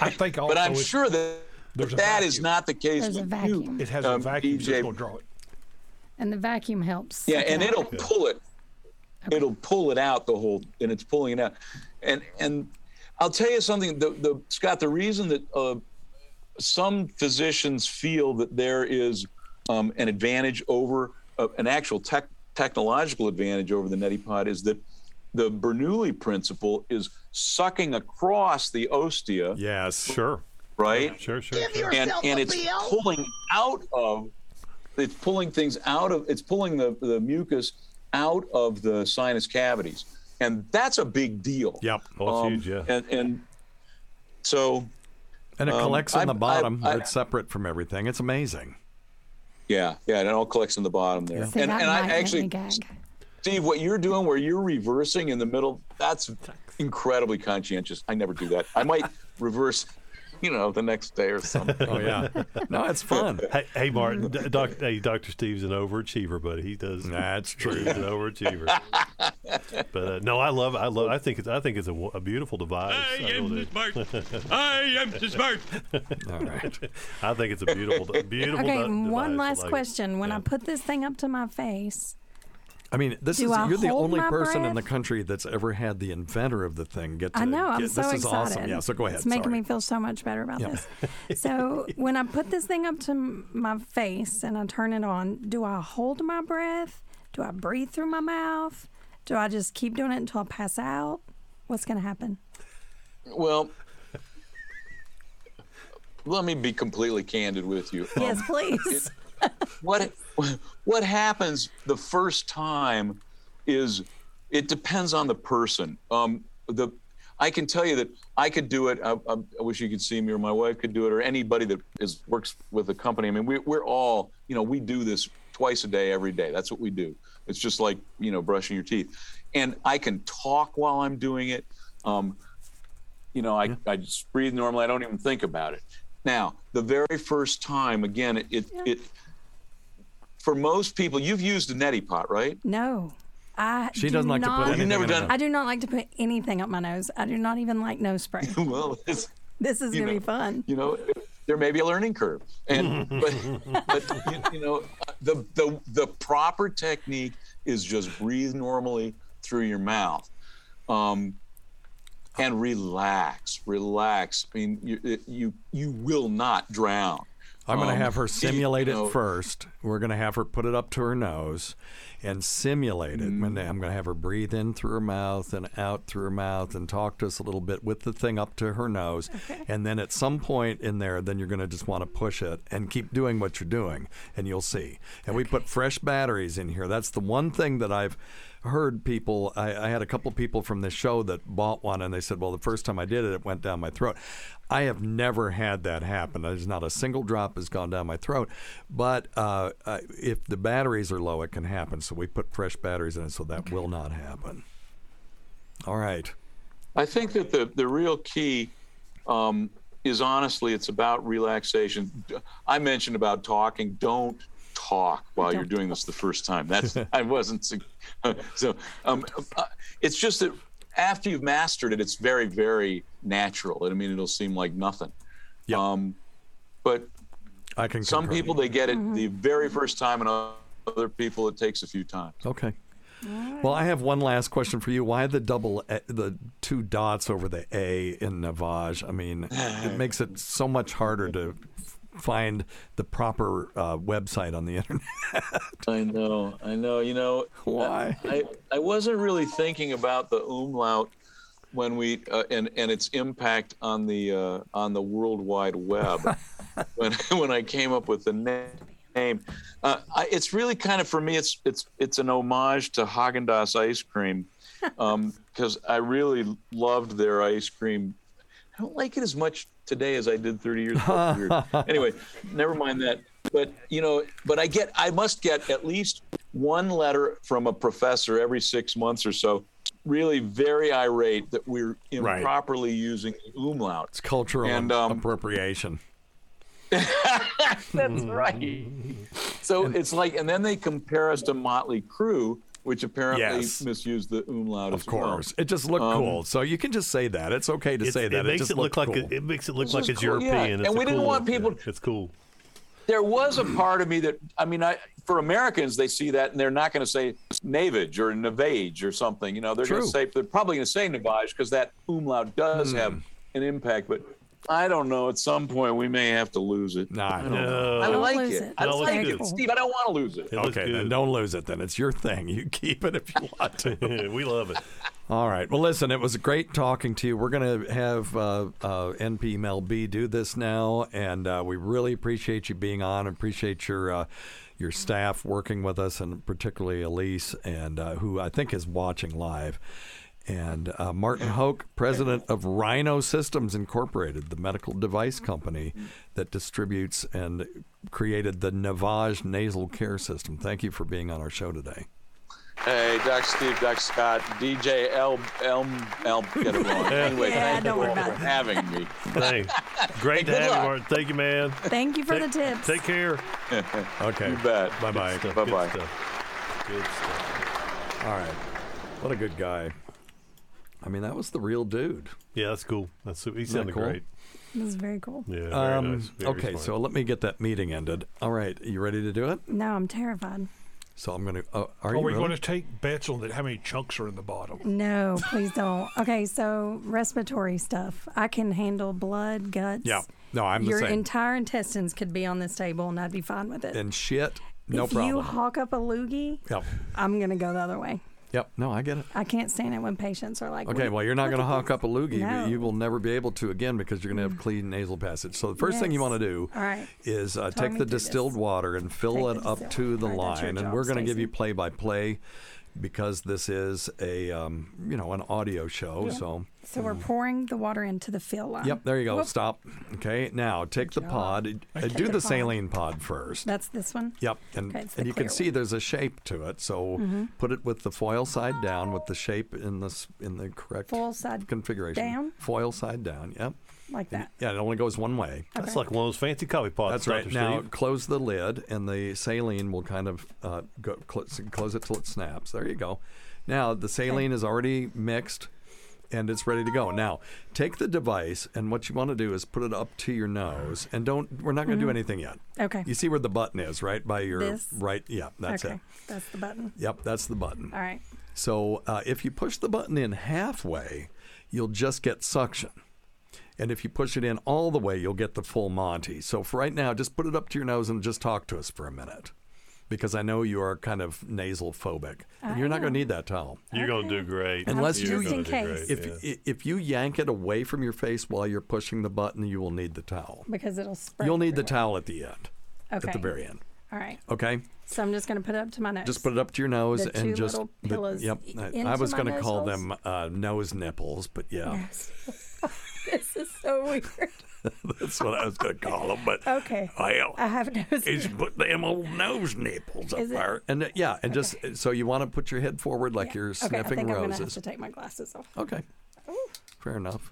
[SPEAKER 9] I think also
[SPEAKER 8] But I'm sure that
[SPEAKER 9] There's a
[SPEAKER 8] that is not the case
[SPEAKER 7] There's a
[SPEAKER 8] with
[SPEAKER 7] vacuum.
[SPEAKER 8] you.
[SPEAKER 9] it has a
[SPEAKER 8] um,
[SPEAKER 9] vacuum, so
[SPEAKER 8] DJ.
[SPEAKER 9] it's going to draw it.
[SPEAKER 7] And the vacuum helps.
[SPEAKER 8] Yeah, and
[SPEAKER 7] it out.
[SPEAKER 8] it'll pull it. It'll pull it out the whole, and it's pulling it out. And and I'll tell you something, the, the Scott. The reason that uh, some physicians feel that there is um, an advantage over uh, an actual tech, technological advantage over the neti pot is that the Bernoulli principle is sucking across the ostia,
[SPEAKER 5] yes,
[SPEAKER 6] Sure.
[SPEAKER 8] right?
[SPEAKER 6] Sure, sure, sure.
[SPEAKER 8] and and it's pulling out of it's pulling things out of it's pulling the the mucus out of the sinus cavities and that's a big deal
[SPEAKER 5] Yep.
[SPEAKER 6] Oh, it's huge, yeah.
[SPEAKER 8] and and so
[SPEAKER 5] And it
[SPEAKER 8] Um,
[SPEAKER 5] collects in the
[SPEAKER 8] I-
[SPEAKER 5] bottom.
[SPEAKER 8] I-
[SPEAKER 5] it's separate from everything. It's amazing.
[SPEAKER 8] Yeah, yeah, and it all collects in the bottom there.
[SPEAKER 7] See,
[SPEAKER 8] and and I actually,
[SPEAKER 7] gag.
[SPEAKER 8] Steve, what you're doing where you're reversing in the middle, that's incredibly conscientious. I never do that. I might reverse, you know, the next day or something.
[SPEAKER 5] Oh yeah, no, it's fun.
[SPEAKER 6] Hey, hey Martin, D- doc, hey, Dr. Steve's an overachiever, buddy. He does.
[SPEAKER 5] That's true.
[SPEAKER 6] He's an overachiever. but uh, no, I love. I love. I think it's. I think it's a, w- a beautiful device.
[SPEAKER 10] I am
[SPEAKER 6] really
[SPEAKER 10] smart. I am the smart.
[SPEAKER 5] All right.
[SPEAKER 6] I think it's a beautiful, beautiful.
[SPEAKER 7] Okay,
[SPEAKER 6] de-
[SPEAKER 7] one last
[SPEAKER 6] like it.
[SPEAKER 7] question. When
[SPEAKER 6] Yeah.
[SPEAKER 7] I put this thing up to my face,
[SPEAKER 5] I mean, this
[SPEAKER 7] Do
[SPEAKER 5] is
[SPEAKER 7] I
[SPEAKER 5] you're the only
[SPEAKER 7] my
[SPEAKER 5] person in the country that's ever had the inventor of the thing get to.
[SPEAKER 7] I know I'm
[SPEAKER 5] get,
[SPEAKER 7] so
[SPEAKER 5] this
[SPEAKER 7] excited.
[SPEAKER 5] is awesome. Yeah, so go ahead.
[SPEAKER 7] It's making
[SPEAKER 5] Sorry.
[SPEAKER 7] me feel so much better about
[SPEAKER 5] Yeah.
[SPEAKER 7] this. So when I put this thing up to my face and I turn it on, do I hold my breath? Do I breathe through my mouth? Do I just keep doing it until I pass out? What's going to happen?
[SPEAKER 8] Well, let me be completely candid with you.
[SPEAKER 7] Yes,
[SPEAKER 8] Um,
[SPEAKER 7] please.
[SPEAKER 8] What what happens the first time is it depends on the person. Um, the I can tell you that I could do it. I, I, I wish you could see me, or my wife could do it, or anybody that is works with a company. I mean, we, we're all you know we do this twice a day, every day. That's what we do. It's just like you know brushing your teeth, and I can talk while I'm doing it. Um, you know, I, I just breathe normally. I don't even think about it. Now, the very first time, again, it, it, it for most people, you've used a neti pot, right?
[SPEAKER 7] No. I
[SPEAKER 5] She
[SPEAKER 7] do
[SPEAKER 5] doesn't like to put
[SPEAKER 7] not,
[SPEAKER 5] anything
[SPEAKER 8] never done-
[SPEAKER 5] it.
[SPEAKER 7] I do not like to put anything up my nose. I do not even like nose spray.
[SPEAKER 8] well, it's,
[SPEAKER 7] This is going to be fun.
[SPEAKER 8] you know, there may be a learning curve, and but, but you, you know, the the the proper technique is just breathe normally through your mouth, um, and relax, relax. I mean, you you you will not drown.
[SPEAKER 5] I'm going to
[SPEAKER 8] Um,
[SPEAKER 5] have her simulate
[SPEAKER 8] you
[SPEAKER 5] it first. We're going to have her put it up to her nose and simulate it.
[SPEAKER 8] Mm.
[SPEAKER 5] And I'm going to have her breathe in through her mouth and out through her mouth and talk to us a little bit with the thing up to her nose. And then at some point in there, then you're going to just want to push it and keep doing what you're doing, and you'll see. And we put fresh batteries in here. That's the one thing that I've heard people I, I had a couple people from this show that bought one and they said well the first time i did it it went down my throat. I have never had that happen. There's not a single drop has gone down my throat. But uh, uh, if the batteries are low it can happen. So we put fresh batteries in it so that will not happen. All right.
[SPEAKER 8] I think that the the real key um, is honestly it's about relaxation. I mentioned about talking. Don't talk while you're doing this the first time. That's I wasn't so. Um, uh, it's just that after you've mastered it, it's very very natural. I mean, it'll seem like nothing.
[SPEAKER 5] Yeah.
[SPEAKER 8] Um, but
[SPEAKER 5] i can
[SPEAKER 8] some
[SPEAKER 5] concur.
[SPEAKER 8] people they get it the very first time, and other people it takes a few times.
[SPEAKER 5] okay well, I have one last question for you. Why the double, a, the two dots over the A in Naväge? I mean, it makes it so much harder to f- find the proper uh, website on the internet.
[SPEAKER 8] I know, I know. You know
[SPEAKER 5] Why?
[SPEAKER 8] I I wasn't really thinking about the umlaut when we uh, and and its impact on the uh, on the World Wide Web when when I came up with the na- name. Uh, I, it's really kind of for me. It's it's it's an homage to Haagen Dazs ice cream because I really loved their ice cream. I don't like it as much today as I did 30 years ago. Anyway, never mind that. But you know, but I get, I must get at least one letter from a professor every six months or so, really very irate that we're
[SPEAKER 5] Right.
[SPEAKER 8] improperly using the umlaut.
[SPEAKER 5] It's cultural
[SPEAKER 8] And, um,
[SPEAKER 5] appropriation.
[SPEAKER 8] That's right. So it's like, and then they compare us to Motley Crue, which apparently
[SPEAKER 5] Yes.
[SPEAKER 8] misused the umlaut
[SPEAKER 5] Of
[SPEAKER 8] as well.
[SPEAKER 5] course, it just looked
[SPEAKER 8] Um,
[SPEAKER 5] cool. So you can just say that. It's okay to
[SPEAKER 6] It's-
[SPEAKER 5] say that.
[SPEAKER 6] It makes
[SPEAKER 5] just
[SPEAKER 6] it, look like
[SPEAKER 5] cool.
[SPEAKER 6] it, it makes it look
[SPEAKER 8] This
[SPEAKER 6] like it's
[SPEAKER 8] cool, yeah.
[SPEAKER 6] European. It's
[SPEAKER 8] And
[SPEAKER 6] a
[SPEAKER 8] we didn't
[SPEAKER 6] cool
[SPEAKER 8] want people-
[SPEAKER 6] Yeah, It's cool.
[SPEAKER 8] there was a part of me that I mean, I for Americans they see that and they're not going to say Navage or Navage or something. You know, they're going to say they're probably going to say Navage because that umlaut does
[SPEAKER 6] Hmm.
[SPEAKER 8] have an impact. But I don't know. At some point, we may have to lose it.
[SPEAKER 5] Nah,
[SPEAKER 8] I don't
[SPEAKER 6] no.
[SPEAKER 8] know. I
[SPEAKER 6] Don't
[SPEAKER 8] like
[SPEAKER 7] lose
[SPEAKER 8] it.
[SPEAKER 7] it.
[SPEAKER 8] I
[SPEAKER 6] No, let's
[SPEAKER 8] like
[SPEAKER 6] do
[SPEAKER 8] it,
[SPEAKER 6] it.
[SPEAKER 8] Steve. I don't want to lose it.
[SPEAKER 6] It looks
[SPEAKER 5] okay, then
[SPEAKER 6] good.
[SPEAKER 5] don't lose it. Then it's your thing. You keep it if you want to.
[SPEAKER 6] we love it.
[SPEAKER 5] All right. Well, listen, it was great talking to you. We're going to have uh, uh, NP Mel B do this now, and uh, we really appreciate you being on. Appreciate your uh, your staff working with us, and particularly Elise, and uh, who I think is watching live. And uh, Martin Hoke, president of Rhino Systems Incorporated, the medical device company that distributes and created the Naväge nasal care system. Thank you for being on our show today.
[SPEAKER 8] Hey, Doc Steve, Doc Scott, DJ Elm, Elm, Elm, get it wrong. Anyway,
[SPEAKER 7] Yeah,
[SPEAKER 8] thank
[SPEAKER 7] don't
[SPEAKER 8] you
[SPEAKER 7] worry
[SPEAKER 8] all
[SPEAKER 7] about
[SPEAKER 8] for having me.
[SPEAKER 6] Hey, great to
[SPEAKER 8] Good
[SPEAKER 6] have you,
[SPEAKER 8] luck.
[SPEAKER 6] Martin. Thank you, man.
[SPEAKER 7] Thank you for
[SPEAKER 6] Take-
[SPEAKER 7] the tips.
[SPEAKER 6] Take care.
[SPEAKER 5] Okay.
[SPEAKER 8] You bet.
[SPEAKER 5] Bye bye.
[SPEAKER 6] Stuff,
[SPEAKER 8] Bye bye.
[SPEAKER 6] Good stuff.
[SPEAKER 5] All right. What a good guy. I mean, that was the real dude.
[SPEAKER 6] Yeah, that's cool. That's he
[SPEAKER 5] that
[SPEAKER 6] sounded
[SPEAKER 5] cool?
[SPEAKER 6] great.
[SPEAKER 7] This is very cool.
[SPEAKER 6] Yeah, very
[SPEAKER 5] Um,
[SPEAKER 6] nice. Very
[SPEAKER 5] okay,
[SPEAKER 6] smart.
[SPEAKER 5] so let me get that meeting ended. All right, you ready to do it?
[SPEAKER 7] No, I'm terrified.
[SPEAKER 5] So I'm going to. Uh, are
[SPEAKER 9] Are
[SPEAKER 5] you
[SPEAKER 9] we
[SPEAKER 5] really?
[SPEAKER 9] going to take bets on that? How many chunks are in the bottom?
[SPEAKER 7] No, please don't. Okay, so respiratory stuff. I can handle blood, guts.
[SPEAKER 5] Yeah. No, I'm the
[SPEAKER 7] Your
[SPEAKER 5] same.
[SPEAKER 7] entire intestines could be on this table, and I'd be fine with it.
[SPEAKER 5] and shit, no
[SPEAKER 7] if
[SPEAKER 5] problem.
[SPEAKER 7] If you hawk up a loogie,
[SPEAKER 5] Yep.
[SPEAKER 7] I'm gonna go the other way.
[SPEAKER 5] Yep. No, I get it.
[SPEAKER 7] I can't stand it when patients are like,
[SPEAKER 5] Okay, well, you're not going to hawk
[SPEAKER 7] this."
[SPEAKER 5] up a loogie,
[SPEAKER 7] No. Mm.
[SPEAKER 5] but you will never be able to again because you're going to have clean nasal passage. So the first thing you want to do
[SPEAKER 7] right.
[SPEAKER 5] is uh, take the
[SPEAKER 7] through this.
[SPEAKER 5] distilled water and fill
[SPEAKER 7] Take
[SPEAKER 5] it up to the
[SPEAKER 7] right,
[SPEAKER 5] line, and we're going to give you play by play because this is a um, you know an audio show. So
[SPEAKER 7] So we're pouring the water into the fill line.
[SPEAKER 5] yep, there you go.
[SPEAKER 7] Whoop.
[SPEAKER 5] Stop. Okay, now take the
[SPEAKER 7] job.
[SPEAKER 5] pod. Uh, do
[SPEAKER 7] the
[SPEAKER 5] the
[SPEAKER 7] pod.
[SPEAKER 5] saline pod first.
[SPEAKER 7] That's this one.
[SPEAKER 5] Yep, and,
[SPEAKER 7] Okay, it's the
[SPEAKER 5] and you can
[SPEAKER 7] clear
[SPEAKER 5] see there's a shape to it. So
[SPEAKER 7] Mhm.
[SPEAKER 5] put it with the foil side down, with the shape in this in the correct
[SPEAKER 7] Foil side
[SPEAKER 5] configuration.
[SPEAKER 7] down?
[SPEAKER 5] Foil side down. Yep.
[SPEAKER 7] like that.
[SPEAKER 5] Yeah, it only goes one way.
[SPEAKER 6] That's like one of those fancy coffee pots.
[SPEAKER 5] That's right.
[SPEAKER 6] Dr.
[SPEAKER 5] Now
[SPEAKER 6] Steve.
[SPEAKER 5] close the lid, and the saline will kind of uh, go, cl- close it till it snaps. There you go. Now the saline is already mixed, and it's ready to go. Now take the device, and what you want to do is put it up to your nose, and don't. We're not going to do
[SPEAKER 7] Mhm.
[SPEAKER 5] anything yet.
[SPEAKER 7] Okay.
[SPEAKER 5] You see where the button is, right by your
[SPEAKER 7] This?
[SPEAKER 5] right. Yeah, that's
[SPEAKER 7] okay.
[SPEAKER 5] it.
[SPEAKER 7] That's the button.
[SPEAKER 5] Yep, that's the button.
[SPEAKER 7] All right.
[SPEAKER 5] So uh, if you push the button in halfway, you'll just get suction. And if you push it in all the way, you'll get the full Monty. So for right now, just put it up to your nose and just talk to us for a minute. Because I know you are kind of nasal phobic. And you're not going to need that towel.
[SPEAKER 6] You're going to do great.
[SPEAKER 5] Unless
[SPEAKER 6] You're
[SPEAKER 5] you,
[SPEAKER 6] gonna great,
[SPEAKER 5] if,
[SPEAKER 6] yeah.
[SPEAKER 5] i- if you yank it away from your face while you're pushing the button, you will need the towel.
[SPEAKER 7] Because it'll spread.
[SPEAKER 5] You'll need the
[SPEAKER 7] everywhere.
[SPEAKER 5] towel at the end,
[SPEAKER 7] Okay.
[SPEAKER 5] at the very end.
[SPEAKER 7] All right.
[SPEAKER 5] Okay?
[SPEAKER 7] So I'm just going to put it up to my nose.
[SPEAKER 5] Just put it up to your nose
[SPEAKER 7] The
[SPEAKER 5] and
[SPEAKER 7] two
[SPEAKER 5] just
[SPEAKER 7] little
[SPEAKER 5] the-
[SPEAKER 7] pillows
[SPEAKER 5] yep.
[SPEAKER 7] i-
[SPEAKER 5] I- I was going to call
[SPEAKER 7] holes?
[SPEAKER 5] them uh, nose nipples, but yeah,
[SPEAKER 7] Yes. this is so weird.
[SPEAKER 5] that's what I was going to call them. But
[SPEAKER 7] Okay.
[SPEAKER 5] well,
[SPEAKER 7] I have nose.
[SPEAKER 5] He's put them old nose nipples up
[SPEAKER 7] Is
[SPEAKER 5] there, and uh, yeah, and just so you want to put your head forward like you're
[SPEAKER 7] Okay, I
[SPEAKER 5] sniffing
[SPEAKER 7] think I'm going to have to take my glasses off.
[SPEAKER 5] Okay, fair enough.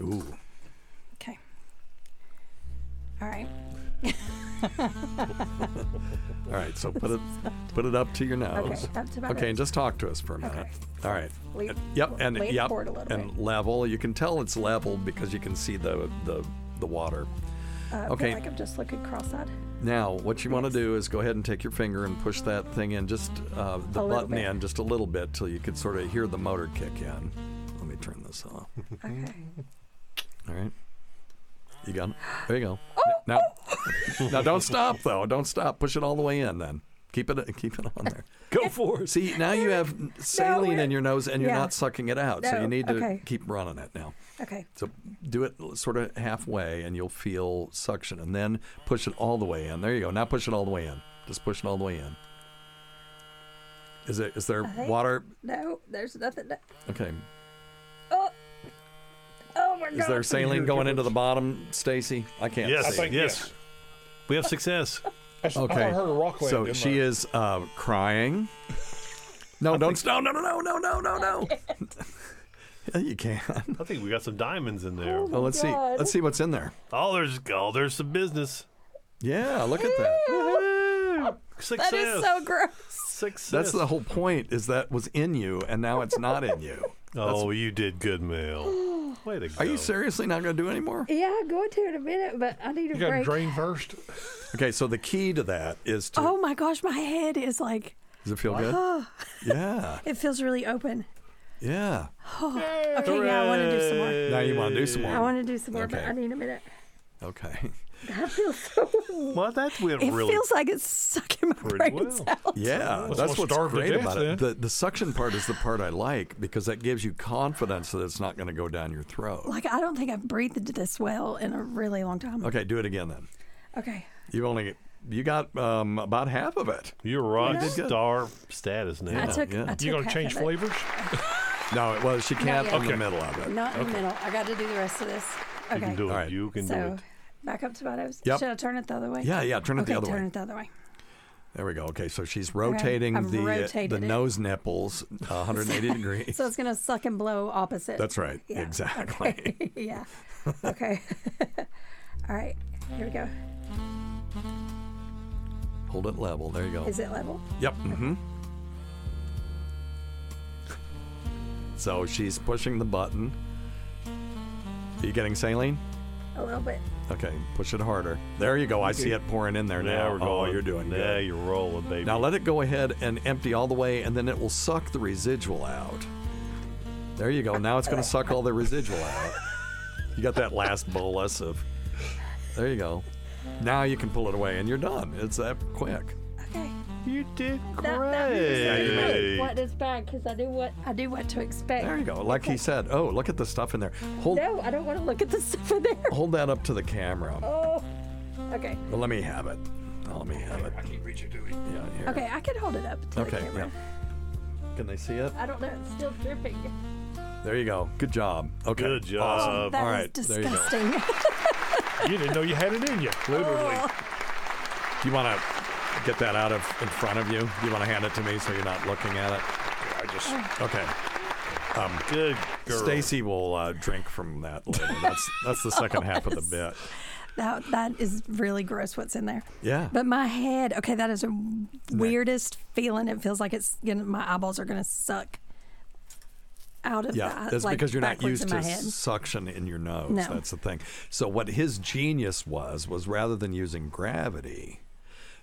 [SPEAKER 5] Ooh,
[SPEAKER 7] Okay. All right.
[SPEAKER 5] all right. So put it put it up to your nose.
[SPEAKER 7] Okay, to my
[SPEAKER 5] Okay,
[SPEAKER 7] nose.
[SPEAKER 5] and just talk to us for a minute. All right.
[SPEAKER 7] Lean-
[SPEAKER 5] And- yep, and
[SPEAKER 7] lean
[SPEAKER 5] yep,
[SPEAKER 7] forward a little
[SPEAKER 5] and level. You can tell it's level because you can see the the the water.
[SPEAKER 7] Uh, I
[SPEAKER 5] Okay.
[SPEAKER 7] feel like I'm just looking cross-eyed.
[SPEAKER 5] Now, what you want to do is go ahead and take your finger and push that thing in, just uh, the
[SPEAKER 7] little
[SPEAKER 5] button
[SPEAKER 7] bit.
[SPEAKER 5] in, just a little bit, till you could sort of hear the motor kick in. Let me turn this off.
[SPEAKER 7] Okay.
[SPEAKER 5] All right. You got it. There you go.
[SPEAKER 7] Oh,
[SPEAKER 5] Now, now don't stop though. Don't stop. Push it all the way in. Then keep it keep it on there.
[SPEAKER 6] Go for it.
[SPEAKER 5] See, now you have saline
[SPEAKER 7] we're-
[SPEAKER 5] in your nose and you're
[SPEAKER 7] yeah.
[SPEAKER 5] not sucking it out. so you need to
[SPEAKER 7] okay.
[SPEAKER 5] keep running it now.
[SPEAKER 7] Okay.
[SPEAKER 5] So do it sort of halfway and you'll feel suction and then push it all the way in. There you go. Now push it all the way in. Just push it all the way in. Is it is there water?
[SPEAKER 7] No, there's nothing. To,
[SPEAKER 5] Okay.
[SPEAKER 7] oh. Oh my God.
[SPEAKER 5] Is there saline going into the bottom, Stacy? I can't
[SPEAKER 6] Yes,
[SPEAKER 9] I
[SPEAKER 5] see.
[SPEAKER 9] think
[SPEAKER 6] yes.
[SPEAKER 9] yes.
[SPEAKER 6] We have success.
[SPEAKER 9] That's- I
[SPEAKER 5] Okay.
[SPEAKER 9] heard a rock land,
[SPEAKER 5] so
[SPEAKER 9] didn't
[SPEAKER 5] she
[SPEAKER 9] I?
[SPEAKER 5] is uh, crying. No, don't stop. No, no, no, no, no, no, no. yeah, you can.
[SPEAKER 6] I think we got some diamonds in there.
[SPEAKER 5] Oh, let's see. Let's see what's in there.
[SPEAKER 6] Oh, there's oh, there's some business.
[SPEAKER 5] Yeah, look at that.
[SPEAKER 6] Success.
[SPEAKER 7] That is so gross.
[SPEAKER 6] Success.
[SPEAKER 5] That's the whole point. Is that was in you, and now it's not in you.
[SPEAKER 6] Oh, you did good, Mel. Way to go.
[SPEAKER 5] Are you seriously not going to do any more?
[SPEAKER 7] Yeah, I'm going to in a minute, but I need a
[SPEAKER 9] You got to drain first.
[SPEAKER 5] Okay, so the key to that is to.
[SPEAKER 7] Oh my gosh, my head is like,
[SPEAKER 5] Does it feel good? Yeah,
[SPEAKER 7] it feels really open.
[SPEAKER 5] yeah.
[SPEAKER 7] Okay, yeah, I want to do some more.
[SPEAKER 5] Now you want to do some more.
[SPEAKER 7] I want to do some more, but I need a minute.
[SPEAKER 5] Okay.
[SPEAKER 7] That feels so.
[SPEAKER 6] Well, that went
[SPEAKER 7] It
[SPEAKER 6] really
[SPEAKER 7] feels like it's sucking my
[SPEAKER 6] pretty
[SPEAKER 7] brains
[SPEAKER 6] well.
[SPEAKER 7] out.
[SPEAKER 5] Yeah,
[SPEAKER 9] Let's
[SPEAKER 5] that's
[SPEAKER 9] all
[SPEAKER 5] what's
[SPEAKER 9] starve
[SPEAKER 5] great
[SPEAKER 9] death,
[SPEAKER 5] about
[SPEAKER 9] then.
[SPEAKER 5] it. The the suction part is the part I like because that gives you confidence that it's not going to go down your throat.
[SPEAKER 7] Like I don't think I've breathed this well in a really long time.
[SPEAKER 5] Okay, do it again then.
[SPEAKER 7] Okay.
[SPEAKER 5] You only you got um, about half of it.
[SPEAKER 6] You're rock
[SPEAKER 5] You did good.
[SPEAKER 6] star status now.
[SPEAKER 7] I took.
[SPEAKER 5] yeah.
[SPEAKER 7] I took
[SPEAKER 9] You going to change flavors?
[SPEAKER 5] No, well, she can't
[SPEAKER 7] yet.
[SPEAKER 5] in the middle of it.
[SPEAKER 7] Not in the middle. I got to do the rest of this.
[SPEAKER 6] You
[SPEAKER 7] Okay.
[SPEAKER 6] can do it.
[SPEAKER 5] All right.
[SPEAKER 6] You can do it.
[SPEAKER 7] Back up tomatoes.
[SPEAKER 5] Yep.
[SPEAKER 7] Should I turn it the other way?
[SPEAKER 5] Yeah, yeah, turn it the
[SPEAKER 7] Okay,
[SPEAKER 5] other way.
[SPEAKER 7] turn it the other way.
[SPEAKER 5] There we go. Okay, so she's rotating
[SPEAKER 7] I've
[SPEAKER 5] the uh, the
[SPEAKER 7] it.
[SPEAKER 5] nose nipples 180 degrees.
[SPEAKER 7] So it's gonna suck and blow opposite.
[SPEAKER 5] That's right.
[SPEAKER 7] Yeah,
[SPEAKER 5] Exactly.
[SPEAKER 7] okay, yeah. Okay. All right. Here we go.
[SPEAKER 5] Hold it level. There you go.
[SPEAKER 7] Is it level?
[SPEAKER 5] Yep. Mm-hmm. So she's pushing the button. Are you getting saline?
[SPEAKER 7] A little bit.
[SPEAKER 5] Okay, push it harder. There you go. I see it pouring in there
[SPEAKER 6] Now
[SPEAKER 5] now.
[SPEAKER 6] we're
[SPEAKER 5] Oh,
[SPEAKER 6] going.
[SPEAKER 5] you're doing
[SPEAKER 6] Now
[SPEAKER 5] good.
[SPEAKER 6] you're rolling, baby.
[SPEAKER 5] Now let it go ahead and empty all the way, and then it will suck the residual out. There you go. Now it's going to suck all the residual out. You got that last bolus of. There you go. Now you can pull it away, and you're done. It's that quick.
[SPEAKER 7] Okay.
[SPEAKER 6] You did
[SPEAKER 7] That, that
[SPEAKER 6] great.
[SPEAKER 7] means what is bad because I knew what I knew what to expect.
[SPEAKER 5] There you go. Like he said. Oh, look at the stuff in there. Hold
[SPEAKER 7] No, I don't want to look at the stuff in there.
[SPEAKER 5] hold that up to the camera.
[SPEAKER 7] Oh. Okay.
[SPEAKER 5] Well, let me have it. Oh, let me have it.
[SPEAKER 9] I keep reaching to it.
[SPEAKER 5] Yeah, here.
[SPEAKER 7] Okay, I can hold it up to the
[SPEAKER 5] Okay.
[SPEAKER 7] camera.
[SPEAKER 5] Yeah. Can they see it?
[SPEAKER 7] I don't know. It's still dripping.
[SPEAKER 5] There you go. Good job. Okay.
[SPEAKER 6] Good job.
[SPEAKER 5] Awesome.
[SPEAKER 7] That
[SPEAKER 5] All
[SPEAKER 7] is
[SPEAKER 5] right. There you go.
[SPEAKER 7] disgusting.
[SPEAKER 9] You didn't know you had it in you, literally. Oh.
[SPEAKER 5] Do you want to get that out of in front of you? You want to hand it to me so you're not looking at it?
[SPEAKER 9] I just
[SPEAKER 5] Okay. Um,
[SPEAKER 6] Good girl.
[SPEAKER 5] Stacy will uh, drink from that later. That's that's the second half of the bit.
[SPEAKER 7] that that is really gross. What's in there?
[SPEAKER 5] Yeah.
[SPEAKER 7] But my head. Okay, that is the weirdest feeling. It feels like it's gonna. My eyeballs are gonna suck out of
[SPEAKER 5] Yeah,
[SPEAKER 7] that.
[SPEAKER 5] that's
[SPEAKER 7] like,
[SPEAKER 5] because you're not
[SPEAKER 7] backwards
[SPEAKER 5] used
[SPEAKER 7] in
[SPEAKER 5] to
[SPEAKER 7] my head.
[SPEAKER 5] suction in your nose.
[SPEAKER 7] No.
[SPEAKER 5] That's the thing. So what his genius was was rather than using gravity,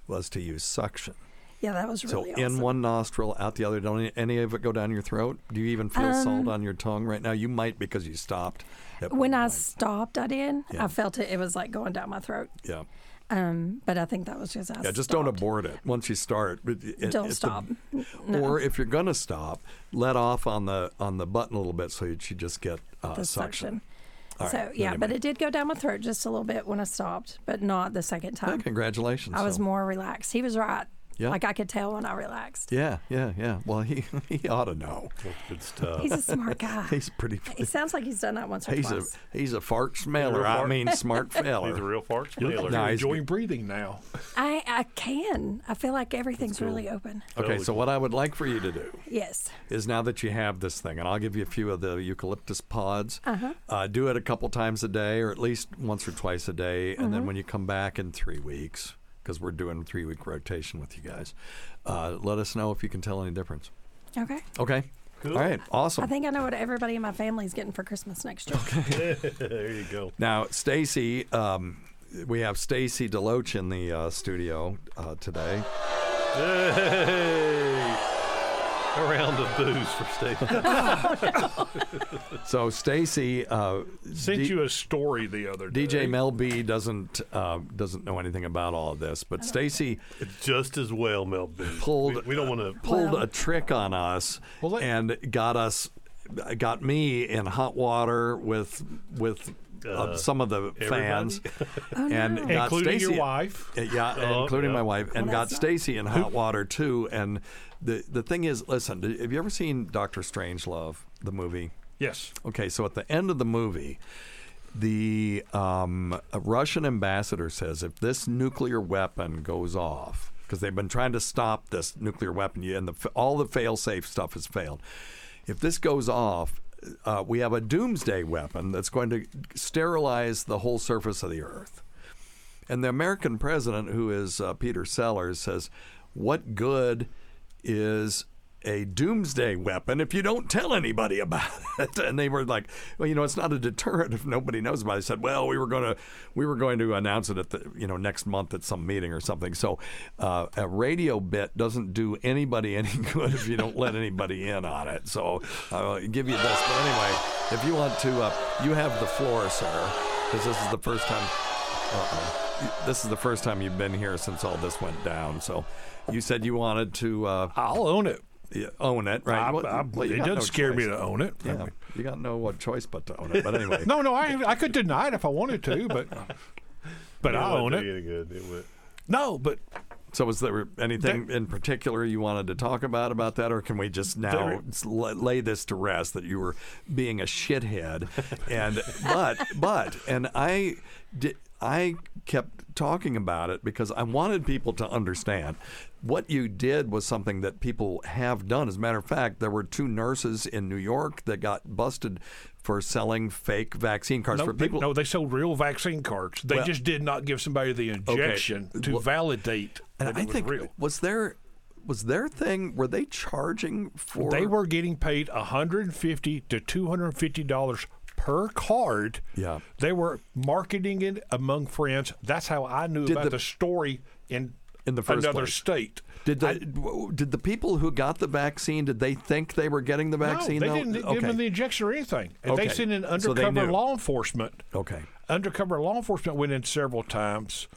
[SPEAKER 5] was to use suction.
[SPEAKER 7] Yeah, that was really
[SPEAKER 5] So
[SPEAKER 7] really
[SPEAKER 5] in one nostril, out the other. Don't any of it go down your throat? Do you even feel salt
[SPEAKER 7] Um,
[SPEAKER 5] on your tongue right now? You might because you stopped.
[SPEAKER 7] when I
[SPEAKER 5] point.
[SPEAKER 7] stopped, I did.
[SPEAKER 5] Yeah.
[SPEAKER 7] I felt it. It was like going down my throat.
[SPEAKER 5] yeah.
[SPEAKER 7] Um, but I think that was just I
[SPEAKER 5] Yeah, just don't abort it once you start. it-
[SPEAKER 7] Don't stop. No.
[SPEAKER 5] Or if you're gonna stop, let off on the on the button a little bit so that you just get uh,
[SPEAKER 7] the
[SPEAKER 5] suction.
[SPEAKER 7] suction.
[SPEAKER 5] All
[SPEAKER 7] so
[SPEAKER 5] right,
[SPEAKER 7] yeah, but it did go down my throat just a little bit when I stopped, but not the second time.
[SPEAKER 5] congratulations.
[SPEAKER 7] I was
[SPEAKER 5] So-
[SPEAKER 7] more relaxed. He was right.
[SPEAKER 5] Yeah.
[SPEAKER 7] Like I could tell when I relaxed.
[SPEAKER 5] Yeah, yeah, yeah. Well, he he ought to know.
[SPEAKER 6] Good stuff.
[SPEAKER 7] He's a smart guy.
[SPEAKER 5] He's pretty.
[SPEAKER 7] He sounds like he's done that once or
[SPEAKER 5] He's a
[SPEAKER 7] twice.
[SPEAKER 5] he's a fart smeller.
[SPEAKER 6] real
[SPEAKER 5] I mean, smart feller.
[SPEAKER 6] He's a real fart
[SPEAKER 9] You're,
[SPEAKER 6] smeller.
[SPEAKER 5] No,
[SPEAKER 9] you're
[SPEAKER 5] he's
[SPEAKER 9] enjoying breathing now.
[SPEAKER 7] I I can. I feel like everything's really open.
[SPEAKER 5] Okay, so what I would like for you to do
[SPEAKER 7] Yes.
[SPEAKER 5] is now that you have this thing, and I'll give you a few of the eucalyptus pods. Uh-huh. do it a couple times a day, or at least once or twice a day, and
[SPEAKER 7] Mm-hmm.
[SPEAKER 5] then when you come back in three weeks, because we're doing a three week rotation with you guys, uh, let us know if you can tell any difference.
[SPEAKER 7] Okay.
[SPEAKER 5] Okay. All right. Awesome.
[SPEAKER 7] I think I know what everybody in my family is getting for Christmas next year. Okay.
[SPEAKER 6] there you go.
[SPEAKER 5] Now, Stacy, um, we have Stacy Deloach in the uh, studio uh, today.
[SPEAKER 6] Hey! A round of booze for Stacy.
[SPEAKER 5] So Stacy uh,
[SPEAKER 9] Sent
[SPEAKER 5] D-
[SPEAKER 9] you a story the other day.
[SPEAKER 5] DJ Mel B doesn't uh, doesn't know anything about all of this, but Stacy
[SPEAKER 6] Just as well, Mel B.
[SPEAKER 5] Pulled-
[SPEAKER 6] We, we don't want to.
[SPEAKER 5] pulled
[SPEAKER 7] Well-
[SPEAKER 5] a trick on us
[SPEAKER 9] Well, let-
[SPEAKER 5] and got us got me in hot water with with uh,
[SPEAKER 6] Uh,
[SPEAKER 5] some of the fans and
[SPEAKER 7] no.
[SPEAKER 5] got
[SPEAKER 9] Including your
[SPEAKER 5] Stacy-
[SPEAKER 9] wife.
[SPEAKER 5] Yeah,
[SPEAKER 6] Oh,
[SPEAKER 5] including
[SPEAKER 6] yeah.
[SPEAKER 5] my wife, and
[SPEAKER 7] Well,
[SPEAKER 5] got Stacy in hot water too. And the the thing is, listen, have you ever seen Doctor Strangelove, the movie?
[SPEAKER 9] Yes.
[SPEAKER 5] Okay, so at the end of the movie, the um, Russian ambassador says if this nuclear weapon goes off, because they've been trying to stop this nuclear weapon, and the, all the fail-safe stuff has failed. If this goes off, uh, we have a doomsday weapon that's going to sterilize the whole surface of the earth. And the American president, who is uh, Peter Sellers, says, What good is a doomsday weapon if you don't tell anybody about it? And they were like, Well, you know, it's not a deterrent if nobody knows about it. They said, Well, we were going to we were going to announce it at the you know next month at some meeting or something. So uh, a radio bit doesn't do anybody any good if you don't let anybody in on it. So I'll give you this. But anyway, if you want to, uh, you have the floor, sir, because this is the first time. Uh-oh. This is the first time you've been here since all this went down. So, you said you wanted to uh,
[SPEAKER 9] I'll own it.
[SPEAKER 5] yeah, own it, right?
[SPEAKER 9] I,
[SPEAKER 5] Well,
[SPEAKER 9] I,
[SPEAKER 5] well,
[SPEAKER 9] it doesn't
[SPEAKER 5] no
[SPEAKER 9] scare me to own it. I
[SPEAKER 5] Yeah,
[SPEAKER 9] mean-
[SPEAKER 5] you got no what choice but to own it. But anyway,
[SPEAKER 9] no, no, I I could deny it if I wanted to, but but
[SPEAKER 6] It
[SPEAKER 9] I
[SPEAKER 6] wouldn't
[SPEAKER 9] own it.
[SPEAKER 6] good. It would.
[SPEAKER 9] No, but
[SPEAKER 5] So, was there anything in particular you wanted to talk about about that, or can we just now
[SPEAKER 9] There-
[SPEAKER 5] lay this to rest that you were being a shithead? And but but and I did. I kept talking about it because I wanted people to understand what you did was something that people have done. As a matter of fact, there were two nurses in New York that got busted for selling fake vaccine cards
[SPEAKER 9] No,
[SPEAKER 5] for
[SPEAKER 9] they,
[SPEAKER 5] people.
[SPEAKER 9] no, they sold real vaccine cards. They
[SPEAKER 5] Well-
[SPEAKER 9] just did not give somebody the injection to
[SPEAKER 5] Well-
[SPEAKER 9] validate
[SPEAKER 5] and
[SPEAKER 9] that
[SPEAKER 5] I
[SPEAKER 9] it was
[SPEAKER 5] think
[SPEAKER 9] real.
[SPEAKER 5] was there was their thing were they charging for
[SPEAKER 9] They were getting paid 150 to 250 dollars per card.
[SPEAKER 5] Yeah.
[SPEAKER 9] They were marketing it among friends. That's how I knew
[SPEAKER 5] Did
[SPEAKER 9] about
[SPEAKER 5] the-
[SPEAKER 9] the, story in
[SPEAKER 5] in the first
[SPEAKER 9] another
[SPEAKER 5] place.
[SPEAKER 9] state.
[SPEAKER 5] Did the w- did the people who got the vaccine did they think they were getting the vaccine?
[SPEAKER 9] No,
[SPEAKER 5] though?
[SPEAKER 9] they didn't give them the injection or anything. And
[SPEAKER 5] Okay.
[SPEAKER 9] they sent in undercover
[SPEAKER 5] knew.
[SPEAKER 9] law enforcement.
[SPEAKER 5] Okay.
[SPEAKER 9] Undercover law enforcement went in several times,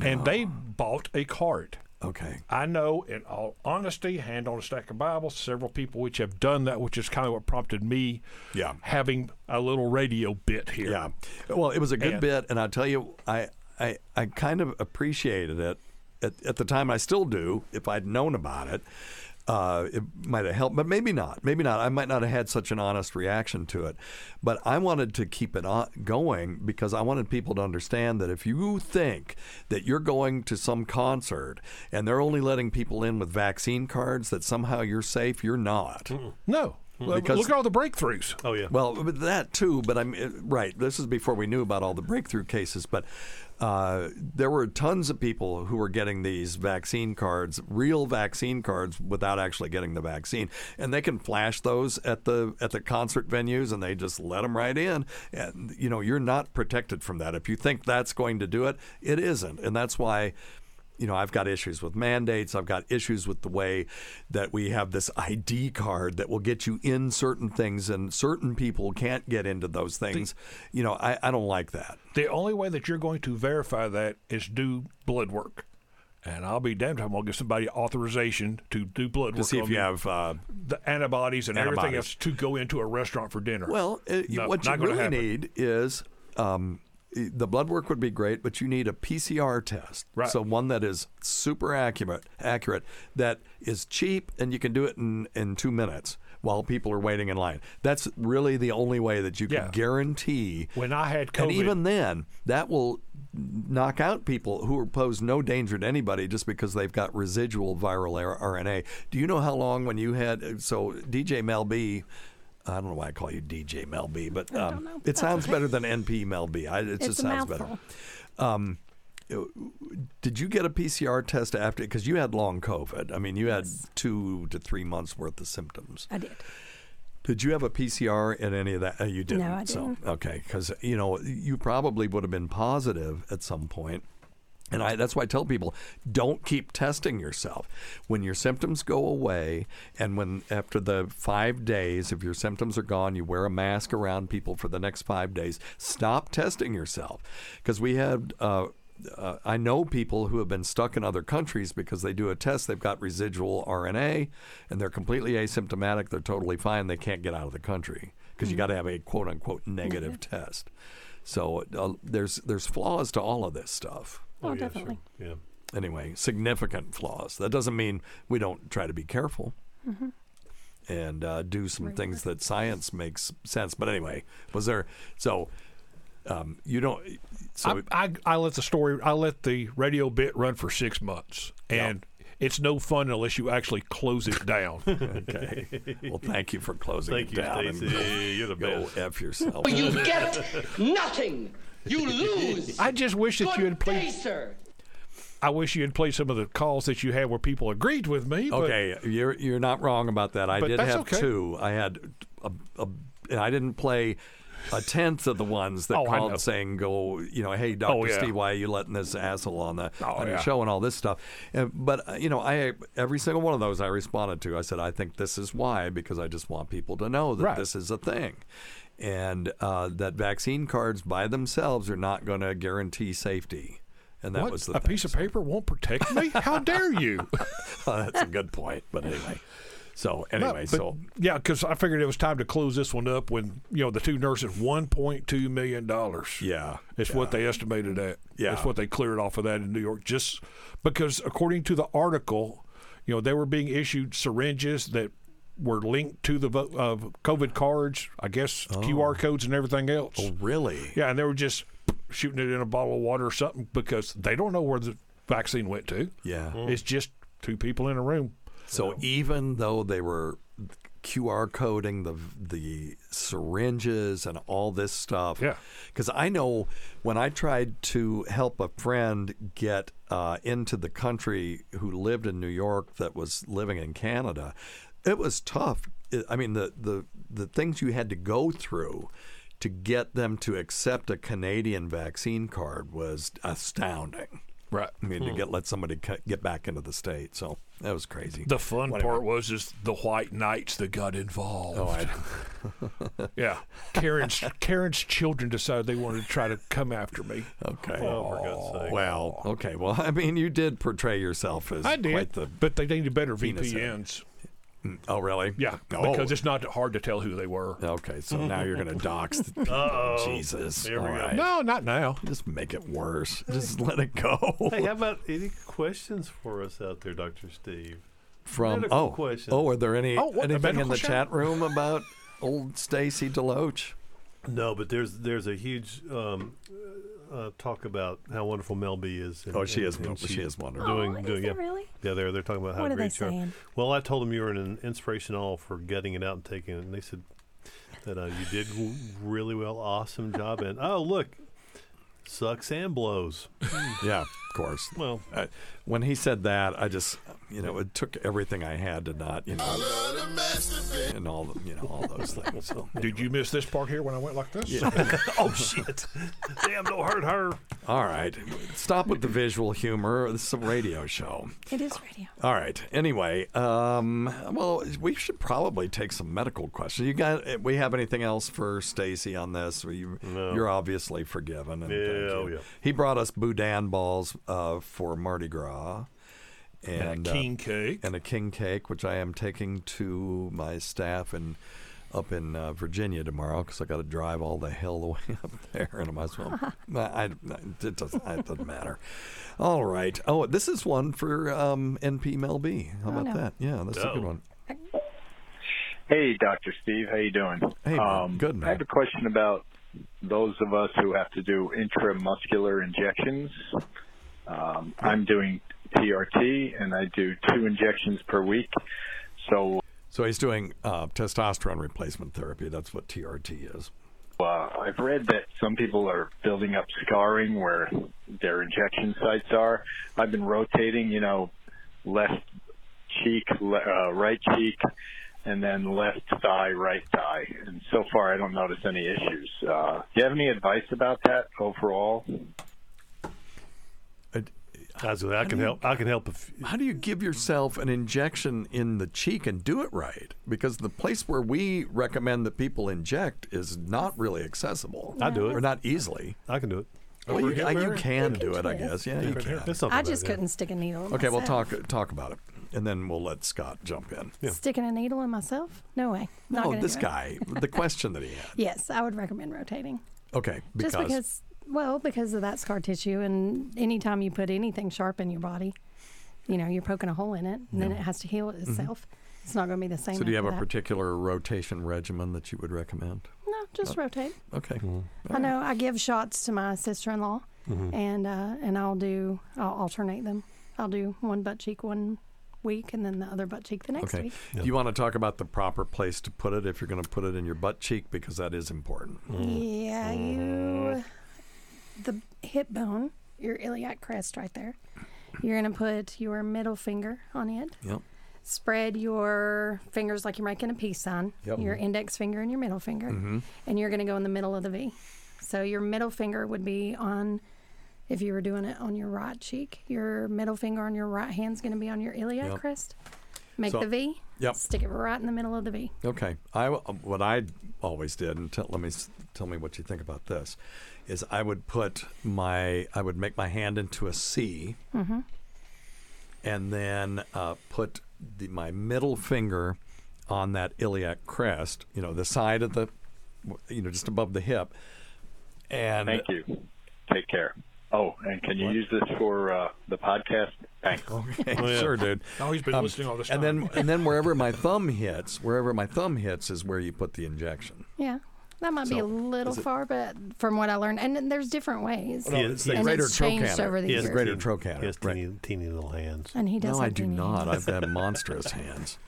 [SPEAKER 9] and they
[SPEAKER 5] Oh.
[SPEAKER 9] bought a card.
[SPEAKER 5] Okay.
[SPEAKER 9] I know, in all honesty, hand on a stack of Bibles, several people which have done that, which is kind of what prompted me
[SPEAKER 5] Yeah.
[SPEAKER 9] having a little radio bit here.
[SPEAKER 5] Yeah. Well, it was a good
[SPEAKER 9] And-
[SPEAKER 5] bit, and I tell you, I, I I kind of appreciated it at, at the time. I still do. If I'd known about it, uh, it might have helped, but maybe not. Maybe not. I might not have had such an honest reaction to it. But I wanted to keep it going because I wanted people to understand that if you think that you're going to some concert and they're only letting people in with vaccine cards, that somehow you're safe, you're not.
[SPEAKER 9] No. Well,
[SPEAKER 5] Because-
[SPEAKER 9] Look at all the breakthroughs.
[SPEAKER 6] Oh yeah.
[SPEAKER 5] Well, that too. But I'm uh, right. This is before we knew about all the breakthrough cases. But uh, there were tons of people who were getting these vaccine cards, real vaccine cards, without actually getting the vaccine, and they can flash those at the at the concert venues, and they just let them right in. And you know, you're not protected from that. If you think that's going to do it, it isn't, and that's why you know, I've got issues with mandates. I've got issues with the way that we have this ID card that will get you in certain things, and certain people can't get into those things. You know, I, I don't like that.
[SPEAKER 9] The only way that you're going to verify that is do blood work. And I'll be damned if I'm going to give somebody authorization to do blood
[SPEAKER 5] To
[SPEAKER 9] work
[SPEAKER 5] see if you have uh,
[SPEAKER 9] the antibodies and everything else to go into a restaurant for dinner.
[SPEAKER 5] Well, uh,
[SPEAKER 9] No,
[SPEAKER 5] what you really need is um, the blood work would be great, but you need a PCR test.
[SPEAKER 9] Right.
[SPEAKER 5] So one that is super accurate, accurate, that is cheap, and you can do it in, in two minutes while people are waiting in line. That's really the only way that you can
[SPEAKER 9] Yeah.
[SPEAKER 5] guarantee.
[SPEAKER 9] When I had COVID, and
[SPEAKER 5] even then, that will knock out people who pose no danger to anybody just because they've got residual viral er, RNA. Do you know how long when you had so DJ Mel B? I don't know why I call you DJ Mel B, but um, it sounds better than NP Mel B. I, it
[SPEAKER 7] It's
[SPEAKER 5] just sounds
[SPEAKER 7] mouthful.
[SPEAKER 5] better. Um, did you get a PCR test after? Because you had long COVID. I mean, you had two to three months worth of symptoms.
[SPEAKER 7] I did.
[SPEAKER 5] Did you have a PCR in any of that? Uh, you didn't.
[SPEAKER 7] No, I didn't.
[SPEAKER 5] okay, because you know you probably would have been positive at some point. And I, that's why I tell people don't keep testing yourself. When your symptoms go away, and when after the five days, if your symptoms are gone, you wear a mask around people for the next five days. Stop testing yourself. Because we had, uh, uh, I know people who have been stuck in other countries because they do a test, they've got residual RNA, and they're completely asymptomatic, they're totally fine, they can't get out of the country because you got to have a quote unquote negative test. So uh, there's there's flaws to all of this stuff.
[SPEAKER 7] Oh,
[SPEAKER 6] yeah, sure.
[SPEAKER 7] definitely.
[SPEAKER 6] Yeah.
[SPEAKER 5] Anyway, significant flaws. That doesn't mean we don't try to be careful
[SPEAKER 7] Mm-hmm.
[SPEAKER 5] and uh, do some things that science makes sense. But anyway, was there so um, you don't so
[SPEAKER 9] I, I, I let the story, I let the radio bit run for six months, and it's no fun unless you actually close it down.
[SPEAKER 5] okay. Well, thank you for closing
[SPEAKER 6] Thank
[SPEAKER 5] it
[SPEAKER 6] you,
[SPEAKER 5] down. and
[SPEAKER 6] Stacey. You're the
[SPEAKER 5] go
[SPEAKER 6] best.
[SPEAKER 5] f yourself.
[SPEAKER 11] You get nothing. You lose.
[SPEAKER 9] I just wish that you had
[SPEAKER 11] Good day,
[SPEAKER 9] played.
[SPEAKER 11] sir.
[SPEAKER 9] I wish you had played some of the calls that you had where people agreed with me. But
[SPEAKER 5] Okay, you're you're not wrong about that. I did have
[SPEAKER 9] okay.
[SPEAKER 5] two. I had a, a and I didn't play a tenth of the ones that
[SPEAKER 9] Oh,
[SPEAKER 5] called saying, "Go, you know, hey, Doctor
[SPEAKER 9] Oh, yeah.
[SPEAKER 5] Steve, why are you letting this asshole on the
[SPEAKER 9] Oh,
[SPEAKER 5] on your
[SPEAKER 9] yeah.
[SPEAKER 5] show and all this stuff?" And, but uh, you know, I every single one of those I responded to. I said, "I think this is why because I just want people to know that
[SPEAKER 9] Right.
[SPEAKER 5] this is a thing." And uh, that vaccine cards by themselves are not going to guarantee safety, and that
[SPEAKER 9] what?
[SPEAKER 5] was the
[SPEAKER 9] a
[SPEAKER 5] thing.
[SPEAKER 9] piece of paper won't protect me? How dare you?
[SPEAKER 5] That's a good point. But anyway, So anyway,
[SPEAKER 9] but-
[SPEAKER 5] so
[SPEAKER 9] yeah, because I figured it was time to close this one up when you know the two nurses, one point two million dollars.
[SPEAKER 5] yeah,
[SPEAKER 9] It's what they estimated at.
[SPEAKER 5] Yeah.
[SPEAKER 9] It's what they cleared off of that in New York. Just because, according to the article, you know, they were being issued syringes that were linked to the vo- uh, COVID cards, I guess QR codes and everything else.
[SPEAKER 5] Oh, really?
[SPEAKER 9] Yeah, and they were just shooting it in a bottle of water or something because they don't know where the vaccine went to.
[SPEAKER 5] Yeah.
[SPEAKER 9] It's just two people in a room.
[SPEAKER 5] So even though they were QR coding the the syringes and all this stuff,
[SPEAKER 9] Yeah.
[SPEAKER 5] Because I know when I tried to help a friend get uh, into the country who lived in New York that was living in Canada, it was tough. I mean, the the the things you had to go through to get them to accept a Canadian vaccine card was astounding.
[SPEAKER 9] Right.
[SPEAKER 5] I mean, to hmm. get let somebody cut, get back into the state, so that was crazy.
[SPEAKER 9] The fun
[SPEAKER 5] Whatever.
[SPEAKER 9] part was is the white knights that got involved.
[SPEAKER 5] Oh, I,
[SPEAKER 9] Yeah, Karen's Karen's children decided they wanted to try to come after me.
[SPEAKER 5] okay.
[SPEAKER 6] Oh, for God's sake.
[SPEAKER 5] Well, okay. Well, I mean, you did portray yourself as
[SPEAKER 9] I did,
[SPEAKER 5] quite the.
[SPEAKER 9] but they needed better
[SPEAKER 5] penis
[SPEAKER 9] VPNs.
[SPEAKER 5] Oh, really?
[SPEAKER 9] Yeah,
[SPEAKER 5] Oh.
[SPEAKER 9] because it's not hard to tell who they were.
[SPEAKER 5] Okay, so now you're going to dox. the people.
[SPEAKER 6] Uh-oh.
[SPEAKER 5] Jesus.
[SPEAKER 6] Here we
[SPEAKER 5] All
[SPEAKER 6] go.
[SPEAKER 5] right.
[SPEAKER 9] No, not now.
[SPEAKER 5] Just make it worse. Just let it go.
[SPEAKER 6] Hey, how about any questions for us out there, Doctor Steve?
[SPEAKER 5] From
[SPEAKER 6] medical
[SPEAKER 5] oh
[SPEAKER 6] question.
[SPEAKER 5] oh, are there any
[SPEAKER 9] Oh, what, a
[SPEAKER 5] anything in
[SPEAKER 9] medical
[SPEAKER 5] the
[SPEAKER 9] show?
[SPEAKER 5] chat room about old Stacy Deloach?
[SPEAKER 6] No, but there's there's a huge um, uh, talk about how wonderful Mel B is. and-
[SPEAKER 5] Oh, she
[SPEAKER 6] and-
[SPEAKER 5] is.
[SPEAKER 6] and
[SPEAKER 5] She is wonderful.
[SPEAKER 6] Doing,
[SPEAKER 7] Oh, is
[SPEAKER 6] doing,
[SPEAKER 7] it
[SPEAKER 6] yeah,
[SPEAKER 7] really?
[SPEAKER 6] yeah. They're they're talking about how
[SPEAKER 7] What are
[SPEAKER 6] great
[SPEAKER 7] they
[SPEAKER 6] you are.
[SPEAKER 7] saying?
[SPEAKER 6] Well, I told them you were an inspiration all for getting it out and taking it, and they said that uh, you did really well, awesome job, and oh look, sucks and blows.
[SPEAKER 5] Yeah, of course.
[SPEAKER 6] Well,
[SPEAKER 5] Uh, when he said that, I just, you know, it took everything I had to not, you know, and all, the, you know, all those things. So,
[SPEAKER 9] Did you miss this part here when I went like this? Yeah.
[SPEAKER 6] oh shit, damn, don't hurt her.
[SPEAKER 5] all right, stop with the visual humor. This is a radio show.
[SPEAKER 7] It is radio.
[SPEAKER 5] All right. Anyway, um, well, we should probably take some medical questions. You got? We have anything else for Stacy on this? You,
[SPEAKER 6] No.
[SPEAKER 5] You're obviously forgiven. And
[SPEAKER 6] Yeah,
[SPEAKER 5] thank
[SPEAKER 6] oh, yeah.
[SPEAKER 5] He brought us boudin balls uh, for Mardi Gras.
[SPEAKER 9] And,
[SPEAKER 5] And,
[SPEAKER 9] a
[SPEAKER 5] uh,
[SPEAKER 9] king cake.
[SPEAKER 5] and a king cake, which I am taking to my staff and up in uh, Virginia tomorrow because I got to drive all the hell the way up there, and I might as well. I, I- it doesn't. It doesn't matter. All right. Oh, this is one for um, NP Mel B. How
[SPEAKER 7] Oh,
[SPEAKER 5] about
[SPEAKER 7] no.
[SPEAKER 5] that? Yeah, that's a good one.
[SPEAKER 12] Hey, Dr. Steve, how you doing?
[SPEAKER 5] Hey, man. Good, man.
[SPEAKER 12] I have a question about those of us who have to do intramuscular injections. Um, I'm doing TRT, and I do two injections per week. So
[SPEAKER 5] So he's doing uh, testosterone replacement therapy. That's what TRT is.
[SPEAKER 12] uh, I've read that some people are building up scarring where their injection sites are. I've been rotating, you know, left cheek, le- uh, right cheek, and then left thigh, right thigh. And so far, I don't notice any issues. Uh, do you have any advice about that overall?
[SPEAKER 6] That's what I can help. I can help if
[SPEAKER 5] How do you give yourself an injection in the cheek and do it right? Because the place where we recommend that people inject is not really accessible.
[SPEAKER 6] I do it.
[SPEAKER 5] Or not easily.
[SPEAKER 6] I can do it.
[SPEAKER 5] Well, you, uh, you
[SPEAKER 9] Mary?
[SPEAKER 5] can do it, I guess. Yeah, you can.
[SPEAKER 7] I just couldn't stick a needle in
[SPEAKER 5] Okay, we'll talk talk about it, and then we'll let Scott jump in.
[SPEAKER 7] Sticking a needle in myself? No way. Not
[SPEAKER 5] No, this guy. The question that he had.
[SPEAKER 7] Yes, I would recommend rotating.
[SPEAKER 5] Okay, because,
[SPEAKER 7] Just because, well, because of that scar tissue, and anytime you put anything sharp in your body, you know, you're poking a hole in it, and then it has to heal itself. It's not going to be the same.
[SPEAKER 5] Mm-hmm. so do you have
[SPEAKER 7] after
[SPEAKER 5] a
[SPEAKER 7] that.
[SPEAKER 5] particular rotation regimen that you would recommend?
[SPEAKER 7] No, just rotate.
[SPEAKER 5] Okay.
[SPEAKER 7] I know I give shots to my sister-in-law,
[SPEAKER 5] Mm-hmm.
[SPEAKER 7] and uh, and I'll do I'll alternate them. I'll do one butt cheek one week, and then the other butt cheek the next
[SPEAKER 5] Okay.
[SPEAKER 7] week.
[SPEAKER 5] Do you want to talk about the proper place to put it if you're going to put it in your butt cheek because that is important?
[SPEAKER 7] Yeah, you the hip bone, your iliac crest right there. You're gonna put your middle finger on it.
[SPEAKER 5] Yep.
[SPEAKER 7] Spread your fingers like you're making a peace sign.
[SPEAKER 5] Yep.
[SPEAKER 7] Your index finger and your middle finger,
[SPEAKER 5] Mm-hmm.
[SPEAKER 7] and you're gonna go in the middle of the V. So your middle finger would be on. If you were doing it on your right cheek, your middle finger on your right hand's going to be on your iliac
[SPEAKER 5] Yep.
[SPEAKER 7] crest. Make
[SPEAKER 5] So-
[SPEAKER 7] the V.
[SPEAKER 5] Yep.
[SPEAKER 7] Stick it right in the middle of the V.
[SPEAKER 5] Okay. I what I always did, and tell, let me s- tell me what you think about this, is I would put my I would make my hand into a C,
[SPEAKER 7] Mm-hmm.
[SPEAKER 5] and then uh, put the, my middle finger on that iliac crest, you know, the side of the, you know, just above the hip. And
[SPEAKER 12] Thank you. Take care. Oh, and can you use this for uh, the podcast? Thanks.
[SPEAKER 5] Okay, sure, dude.
[SPEAKER 9] Oh, he's been
[SPEAKER 5] Um,
[SPEAKER 9] listening all this
[SPEAKER 5] And then, and then wherever my thumb hits, wherever my thumb hits, is where you put the injection.
[SPEAKER 7] Yeah. That might be a little far, but from what I learned, and there's different ways.
[SPEAKER 5] No, it's the
[SPEAKER 7] and
[SPEAKER 5] greater
[SPEAKER 7] it's changed
[SPEAKER 5] trochanter.
[SPEAKER 7] over the
[SPEAKER 5] He has
[SPEAKER 7] years.
[SPEAKER 5] greater trochanter.
[SPEAKER 6] He has teeny, teeny little hands.
[SPEAKER 7] And he does
[SPEAKER 5] No, I do
[SPEAKER 7] teeny
[SPEAKER 5] not.
[SPEAKER 7] hands.
[SPEAKER 5] I've got monstrous hands.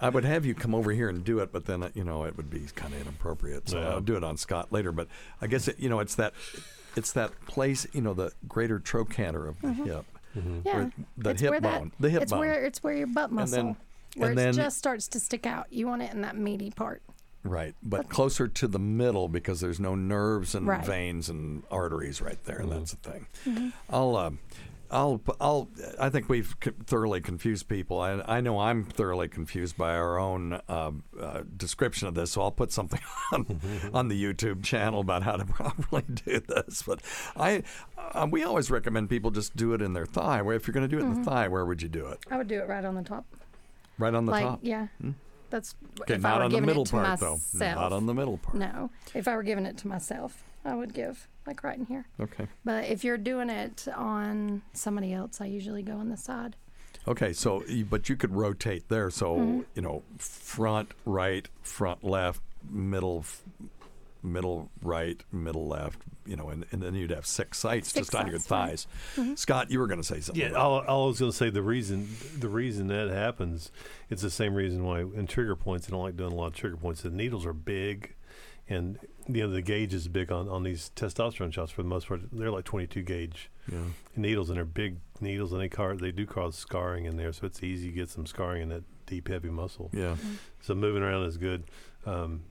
[SPEAKER 5] I would have you come over here and do it, but then uh, you know it would be kind of inappropriate. So
[SPEAKER 6] Yeah.
[SPEAKER 5] I'll do it on Scott later. But I guess it, you know it's that it's that place, you know, the greater trochanter of the
[SPEAKER 7] Mhm.
[SPEAKER 5] hip,
[SPEAKER 7] Yeah,
[SPEAKER 5] the
[SPEAKER 7] it's
[SPEAKER 5] hip
[SPEAKER 7] where that,
[SPEAKER 5] the hip
[SPEAKER 7] it's
[SPEAKER 5] bone.
[SPEAKER 7] where it's where your butt
[SPEAKER 5] And
[SPEAKER 7] muscle,
[SPEAKER 5] then-
[SPEAKER 7] where
[SPEAKER 5] and
[SPEAKER 7] it
[SPEAKER 5] then-
[SPEAKER 7] just starts to stick out. You want it in that meaty part.
[SPEAKER 5] Right, but closer to the middle because there's no nerves and
[SPEAKER 7] Right.
[SPEAKER 5] veins and arteries right there. and That's the thing.
[SPEAKER 7] Mhm.
[SPEAKER 5] I'll, uh, I'll, I'll. I think we've co- thoroughly confused people. I, I know I'm thoroughly confused by our own uh, uh, description of this. So I'll put something on, on the YouTube channel about how to properly do this. But I, uh, we always recommend people just do it in their thigh. Where if you're going to do it in the thigh, where would you do it?
[SPEAKER 7] I would do it right on the top.
[SPEAKER 5] Right on the
[SPEAKER 7] like
[SPEAKER 5] top.
[SPEAKER 7] yeah,
[SPEAKER 5] Hmm?
[SPEAKER 7] That's
[SPEAKER 5] Okay,
[SPEAKER 7] if
[SPEAKER 5] not on the middle part, though. Not on the middle part.
[SPEAKER 7] No, if I were giving it to myself, I would give like right in here.
[SPEAKER 5] Okay.
[SPEAKER 7] But if you're doing it on somebody else, I usually go on the side.
[SPEAKER 5] Okay, so but you could rotate there. So
[SPEAKER 7] Mhm.
[SPEAKER 5] you know, front right, front left, middle, middle right, middle left. You know, and, and then you'd have six sites
[SPEAKER 6] Six
[SPEAKER 5] just on your
[SPEAKER 6] sites, right.
[SPEAKER 5] thighs.
[SPEAKER 7] Mm-hmm.
[SPEAKER 5] Scott, you were going to say something.
[SPEAKER 6] Yeah,
[SPEAKER 5] about
[SPEAKER 6] all, all I was going to say the reason the reason that happens, it's the same reason why in trigger points I don't like doing a lot of trigger points. The needles are big, and you know the gauge is big on, on these testosterone shots for the most part. They're like 22 gauge
[SPEAKER 5] Yeah.
[SPEAKER 6] needles, and they're big needles, and they car they do cause scarring in there, so it's easy to get some scarring in that deep heavy muscle.
[SPEAKER 5] Yeah.
[SPEAKER 6] So moving around is good. Um,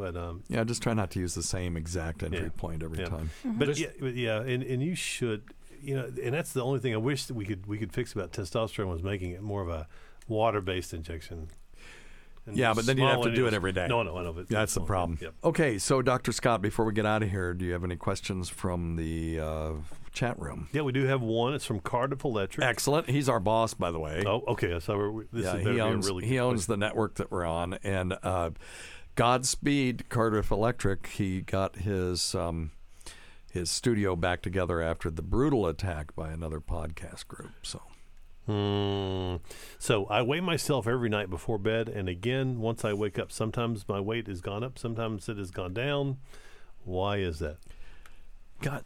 [SPEAKER 6] but um,
[SPEAKER 5] Yeah, just try not to use the same exact entry
[SPEAKER 6] Yeah.
[SPEAKER 5] point every
[SPEAKER 6] Yeah.
[SPEAKER 5] time.
[SPEAKER 6] But yeah, but yeah, and, and you should, you know, and that's the only thing I wish that we could we could fix about testosterone was making it more of a water based injection. And
[SPEAKER 5] Yeah, but then you'd have to do it every day.
[SPEAKER 6] No, no, I know. But
[SPEAKER 5] That's the problem.
[SPEAKER 6] Yep.
[SPEAKER 5] Okay, so Dr. Scott, before we get out of here, do you have any questions from the uh, chat room?
[SPEAKER 6] Yeah, we do have one. It's from Cardiff Electric.
[SPEAKER 5] Excellent. He's our boss, by the way.
[SPEAKER 6] Oh, okay. So we're, this
[SPEAKER 5] yeah,
[SPEAKER 6] is better
[SPEAKER 5] he
[SPEAKER 6] be a
[SPEAKER 5] owns
[SPEAKER 6] really
[SPEAKER 5] he owns the network that we're on, and uh, Godspeed Cardiff Electric. He got his um, his studio back together after the brutal attack by another podcast group. So
[SPEAKER 6] Hmm. So I weigh myself every night before bed, and again once I wake up. Sometimes my weight has gone up, sometimes it has gone down. Why is that?
[SPEAKER 5] God,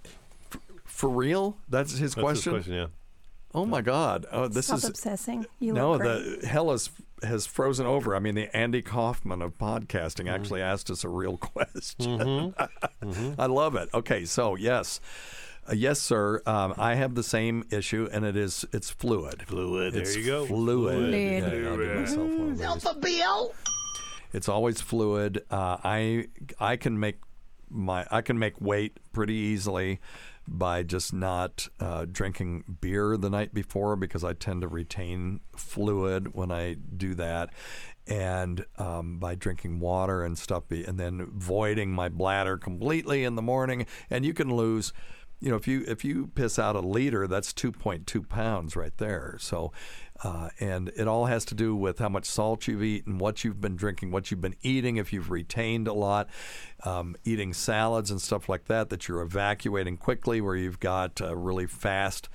[SPEAKER 5] for, for real? That's his
[SPEAKER 6] That's his
[SPEAKER 5] question,
[SPEAKER 6] yeah.
[SPEAKER 5] Oh my God! Oh, this
[SPEAKER 7] Stop
[SPEAKER 5] is
[SPEAKER 7] obsessing. You
[SPEAKER 5] no,
[SPEAKER 7] look great.
[SPEAKER 5] the hell is, has frozen over. I mean, the Andy Kaufman of podcasting
[SPEAKER 6] Mm-hmm.
[SPEAKER 5] actually asked us a real question. I love it. Okay, so yes, uh, yes, sir. Um, I have the same issue, and it is it's fluid.
[SPEAKER 6] Fluid.
[SPEAKER 5] It's
[SPEAKER 6] there you go.
[SPEAKER 5] Fluid.
[SPEAKER 6] Fluid.
[SPEAKER 5] Yeah, I'll give myself one of those.
[SPEAKER 11] Alpha Bill.
[SPEAKER 5] It's always fluid. Uh, I I can make my I can make weight pretty easily by just not uh, drinking beer the night before because I tend to retain fluid when I do that, and um, by drinking water and stuff, and then voiding my bladder completely in the morning, and you can lose. You know, if you if you piss out a liter, that's two point two pounds right there. So, uh, and it all has to do with how much salt you've eaten, what you've been drinking, what you've been eating. If you've retained a lot, um, eating salads and stuff like that, that you're evacuating quickly, where you've got a really fast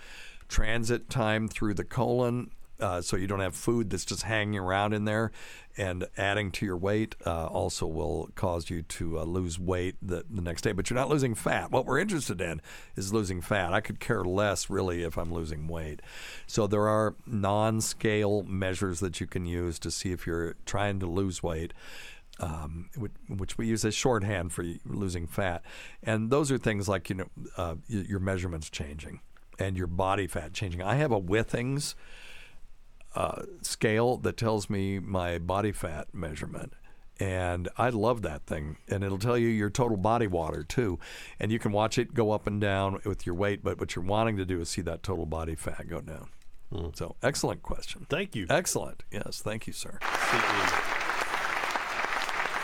[SPEAKER 5] transit time through the colon. Uh, so you don't have food that's just hanging around in there, and adding to your weight uh, also will cause you to uh, lose weight the, the next day. But you're not losing fat. What we're interested in is losing fat. I could care less really if I'm losing weight. So there are non-scale measures that you can use to see if you're trying to lose weight. Um, which, we use as shorthand for losing fat, and those are things like you know uh, your measurements changing and your body fat changing. I have a Withings uh, scale that tells me my body fat measurement. And I love that thing. And it'll tell you your total body water, too. And you can watch it go up and down with your weight. But what you're wanting to do is see that total body fat go down. So, excellent question.
[SPEAKER 6] Thank you.
[SPEAKER 5] Excellent. Yes, thank you, sir.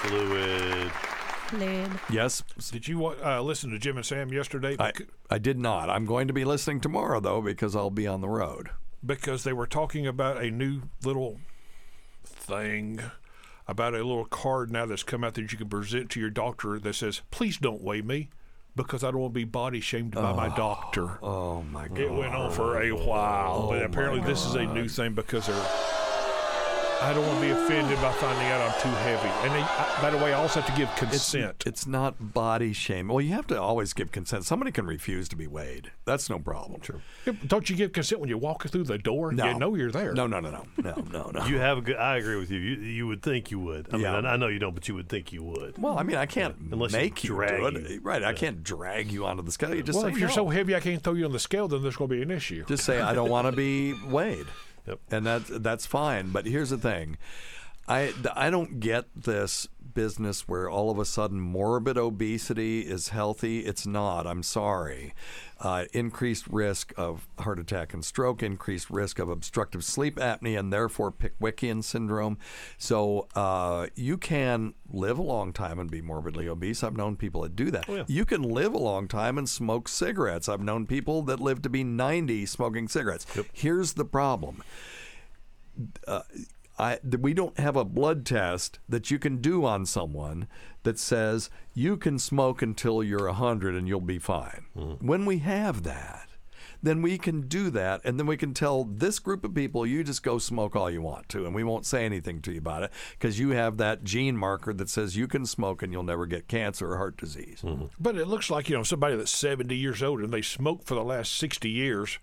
[SPEAKER 6] Fluid.
[SPEAKER 7] Lid.
[SPEAKER 5] Yes.
[SPEAKER 9] Did you uh, listen to Jim and Sam yesterday?
[SPEAKER 5] I, I did not. I'm going to be listening tomorrow, though, because I'll be on the road.
[SPEAKER 9] Because they were talking about a new little thing about a little card now that's come out that you can present to your doctor that says, "Please don't weigh me." Because I don't want to be body shamed by my doctor.
[SPEAKER 5] Oh my god!
[SPEAKER 9] It went on for a while, but
[SPEAKER 5] Oh,
[SPEAKER 9] apparently this is a new thing because they're. I don't want to be offended by finding out I'm too heavy. And they, I, by the way, I also have to give consent.
[SPEAKER 5] It's, it's not body shame. Well, you have to always give consent. Somebody can refuse to be weighed. That's no problem. True.
[SPEAKER 9] Don't you give consent when you walk through the door?
[SPEAKER 5] No.
[SPEAKER 9] You know you're there.
[SPEAKER 5] No, no, no, no, no, no, no.
[SPEAKER 6] You have a good. I agree with you. You, you would think you would. I
[SPEAKER 5] Yeah.
[SPEAKER 6] mean, I, I know you don't, but you would think you would.
[SPEAKER 5] Well, I mean, I can't
[SPEAKER 6] Unless you
[SPEAKER 5] make you,
[SPEAKER 6] drag
[SPEAKER 5] do it.
[SPEAKER 6] you.
[SPEAKER 5] Right. I can't drag you onto the scale. You just
[SPEAKER 9] well,
[SPEAKER 5] say
[SPEAKER 9] if you're
[SPEAKER 5] no.
[SPEAKER 9] so heavy I can't throw you on the scale, then there's going to be an issue.
[SPEAKER 5] Just say I don't want to be weighed,
[SPEAKER 6] Yep.
[SPEAKER 5] and that's that's fine. But here's the thing, I I don't get this business where all of a sudden morbid obesity is healthy. It's not. I'm sorry. Uh, increased risk of heart attack and stroke, increased risk of obstructive sleep apnea, and therefore Pickwickian syndrome. So uh, you can live a long time and be morbidly obese. I've known people that do that.
[SPEAKER 6] yeah.
[SPEAKER 5] You can live a long time and smoke cigarettes. I've known people that live to be 90 smoking cigarettes. Here's the problem. Uh, I, we don't have a blood test that you can do on someone that says you can smoke until you're 100 and you'll be fine. Hmm. When we have that, then we can do that, and then we can tell this group of people, you just go smoke all you want to, and we won't say anything to you about it because you have that gene marker that says you can smoke and you'll never get cancer or heart disease. Hmm.
[SPEAKER 9] But it looks like, you know, somebody that's 70 years old and they smoked for the last 60 years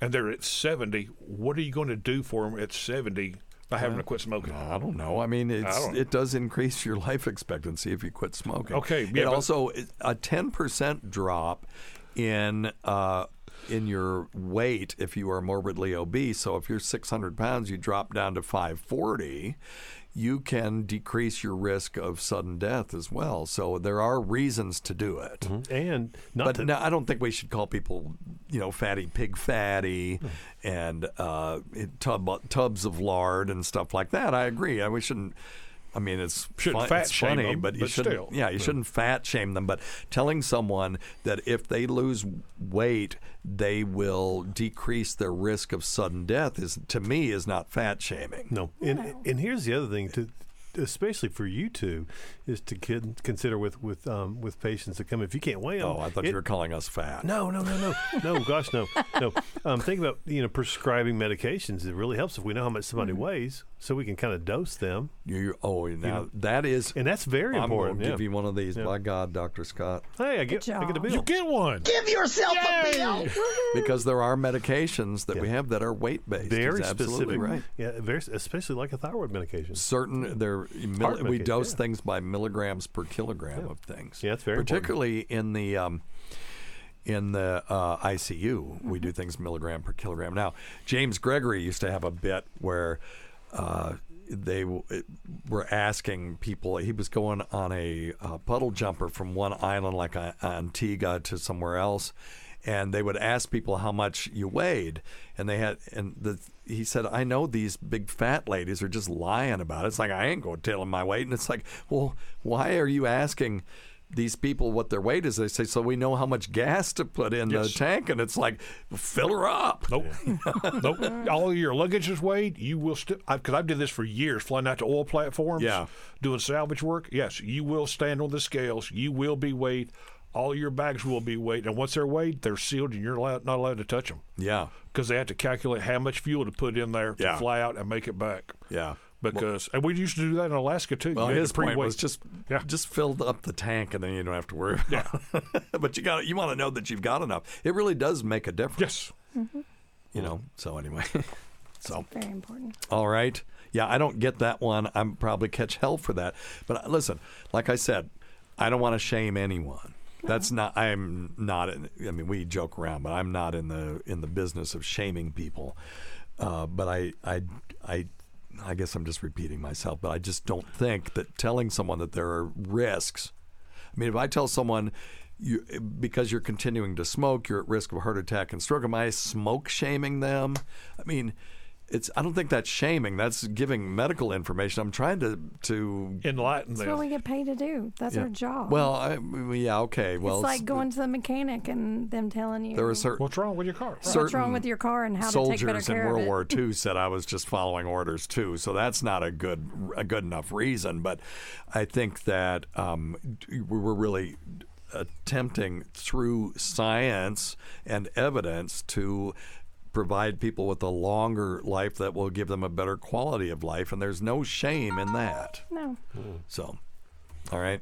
[SPEAKER 9] and they're at 70. What are you going to do for them at 70 by having to quit smoking?
[SPEAKER 5] I don't know. I mean, it's,
[SPEAKER 9] don't-
[SPEAKER 5] it does increase your life expectancy if you quit smoking.
[SPEAKER 9] Okay,
[SPEAKER 5] It
[SPEAKER 9] yeah, but-
[SPEAKER 5] also a ten percent drop in uh, in your weight if you are morbidly obese. So if you're 600 pounds, you drop down to 540. You can decrease your risk of sudden death as well. So there are reasons to do it.
[SPEAKER 6] And not
[SPEAKER 5] But
[SPEAKER 6] to,
[SPEAKER 5] no, I don't think we should call people, you know, fatty pig fatty
[SPEAKER 6] Hmm.
[SPEAKER 5] and uh, tub, tubs of lard and stuff like that. I agree. I, we shouldn't. I mean, it's,
[SPEAKER 9] Shouldn't
[SPEAKER 5] fun-
[SPEAKER 9] fat
[SPEAKER 5] it's
[SPEAKER 9] shame
[SPEAKER 5] funny,
[SPEAKER 9] them,
[SPEAKER 5] but you
[SPEAKER 9] but
[SPEAKER 5] shouldn't.
[SPEAKER 9] still.
[SPEAKER 5] Yeah, you
[SPEAKER 9] Yeah.
[SPEAKER 5] shouldn't fat shame them. But telling someone that if they lose weight, they will decrease their risk of sudden death is, to me, is not fat shaming.
[SPEAKER 6] No, and and here's the other thing to, especially for you two, is to con- consider with with um, with patients that come if you can't weigh them.
[SPEAKER 5] Oh, I thought you were calling us fat.
[SPEAKER 6] No, no, no, no, no. Gosh, no, no. Um, think about you know prescribing medications. It really helps if we know how much somebody
[SPEAKER 5] Mm-hmm.
[SPEAKER 6] weighs, so we can kind of dose them.
[SPEAKER 5] You, oh, now
[SPEAKER 6] know,
[SPEAKER 5] that is,
[SPEAKER 6] and that's very
[SPEAKER 5] I'm
[SPEAKER 6] important.
[SPEAKER 5] going to
[SPEAKER 6] yeah.
[SPEAKER 5] give you one of these.
[SPEAKER 6] Yeah.
[SPEAKER 5] By God, Doctor Scott.
[SPEAKER 6] Hey, I get I get a bill.
[SPEAKER 9] You get one.
[SPEAKER 11] Give yourself a bill.
[SPEAKER 5] because there are medications that we have that are weight based.
[SPEAKER 6] very specific,
[SPEAKER 5] right.
[SPEAKER 6] Yeah, very especially like a thyroid medication.
[SPEAKER 5] Certain there, mil- we dose
[SPEAKER 6] yeah.
[SPEAKER 5] things by milligrams per kilogram of things.
[SPEAKER 6] Yeah, it's very important.
[SPEAKER 5] particularly in the um, in the uh, ICU. We do things milligram per kilogram. Now, James Gregory used to have a bit where. Uh, they w- were asking people. He was going on a uh, puddle jumper from one island, like uh, Antigua, to somewhere else, and they would ask people how much you weighed, and they had, and the he said, I know these big fat ladies are just lying about it. It's like I ain't going to tell them my weight, and it's like, well, why are you asking? These people, what their weight is, they say, so we know how much gas to put in
[SPEAKER 9] Yes.
[SPEAKER 5] the tank, and it's like, fill her up.
[SPEAKER 9] Nope. nope. All your luggage is weighed. You will still, because I, did this for years, flying out to oil platforms,
[SPEAKER 5] Yeah.
[SPEAKER 9] doing salvage work. Yes, you will stand on the scales. You will be weighed. All your bags will be weighed. And once they're weighed, they're sealed and you're allowed, not allowed to touch them
[SPEAKER 5] Yeah,
[SPEAKER 9] because they have to calculate how much fuel to put in there to
[SPEAKER 5] Yeah.
[SPEAKER 9] fly out and make it back.
[SPEAKER 5] yeah.
[SPEAKER 9] Because, and we used to do that in Alaska too.
[SPEAKER 5] Well, his
[SPEAKER 9] to
[SPEAKER 5] point was just
[SPEAKER 9] Yeah.
[SPEAKER 5] just fill up the tank, and then you don't have to worry. About it. but you got you want to know that you've got enough. It really does make a difference.
[SPEAKER 9] Yes.
[SPEAKER 5] You know. So anyway, so
[SPEAKER 7] Very important.
[SPEAKER 5] all right. Yeah, I don't get that one. I'm probably catch hell for that. But uh, listen, like I said, I don't want to shame anyone. That's not. I'm not. In, I mean, we joke around, but I'm not in the in the business of shaming people. Uh, but I, I, I, I guess I'm just repeating myself. But I just don't think that telling someone that there are risks. I mean, if I tell someone. You, because you're continuing to smoke, you're at risk of heart attack and stroke. Am I smoke shaming them? I mean, it's. I don't think that's shaming. That's giving medical information. I'm trying to to
[SPEAKER 9] enlighten
[SPEAKER 7] That's what we get paid to do. That's
[SPEAKER 5] Yeah.
[SPEAKER 7] our job.
[SPEAKER 5] Well, I, yeah, okay. Well,
[SPEAKER 7] it's like going to the mechanic and them telling you
[SPEAKER 5] there are certain
[SPEAKER 9] what's wrong with your car.
[SPEAKER 7] what's wrong with your car and how to take better
[SPEAKER 5] soldiers in
[SPEAKER 7] care of
[SPEAKER 5] World
[SPEAKER 7] it.
[SPEAKER 5] War II said I was just following orders too. So that's not a good a good enough reason. But I think that um, we we're really attempting through science and evidence to provide people with a longer life that will give them a better quality of life and there's no shame in that
[SPEAKER 7] No.
[SPEAKER 5] so all right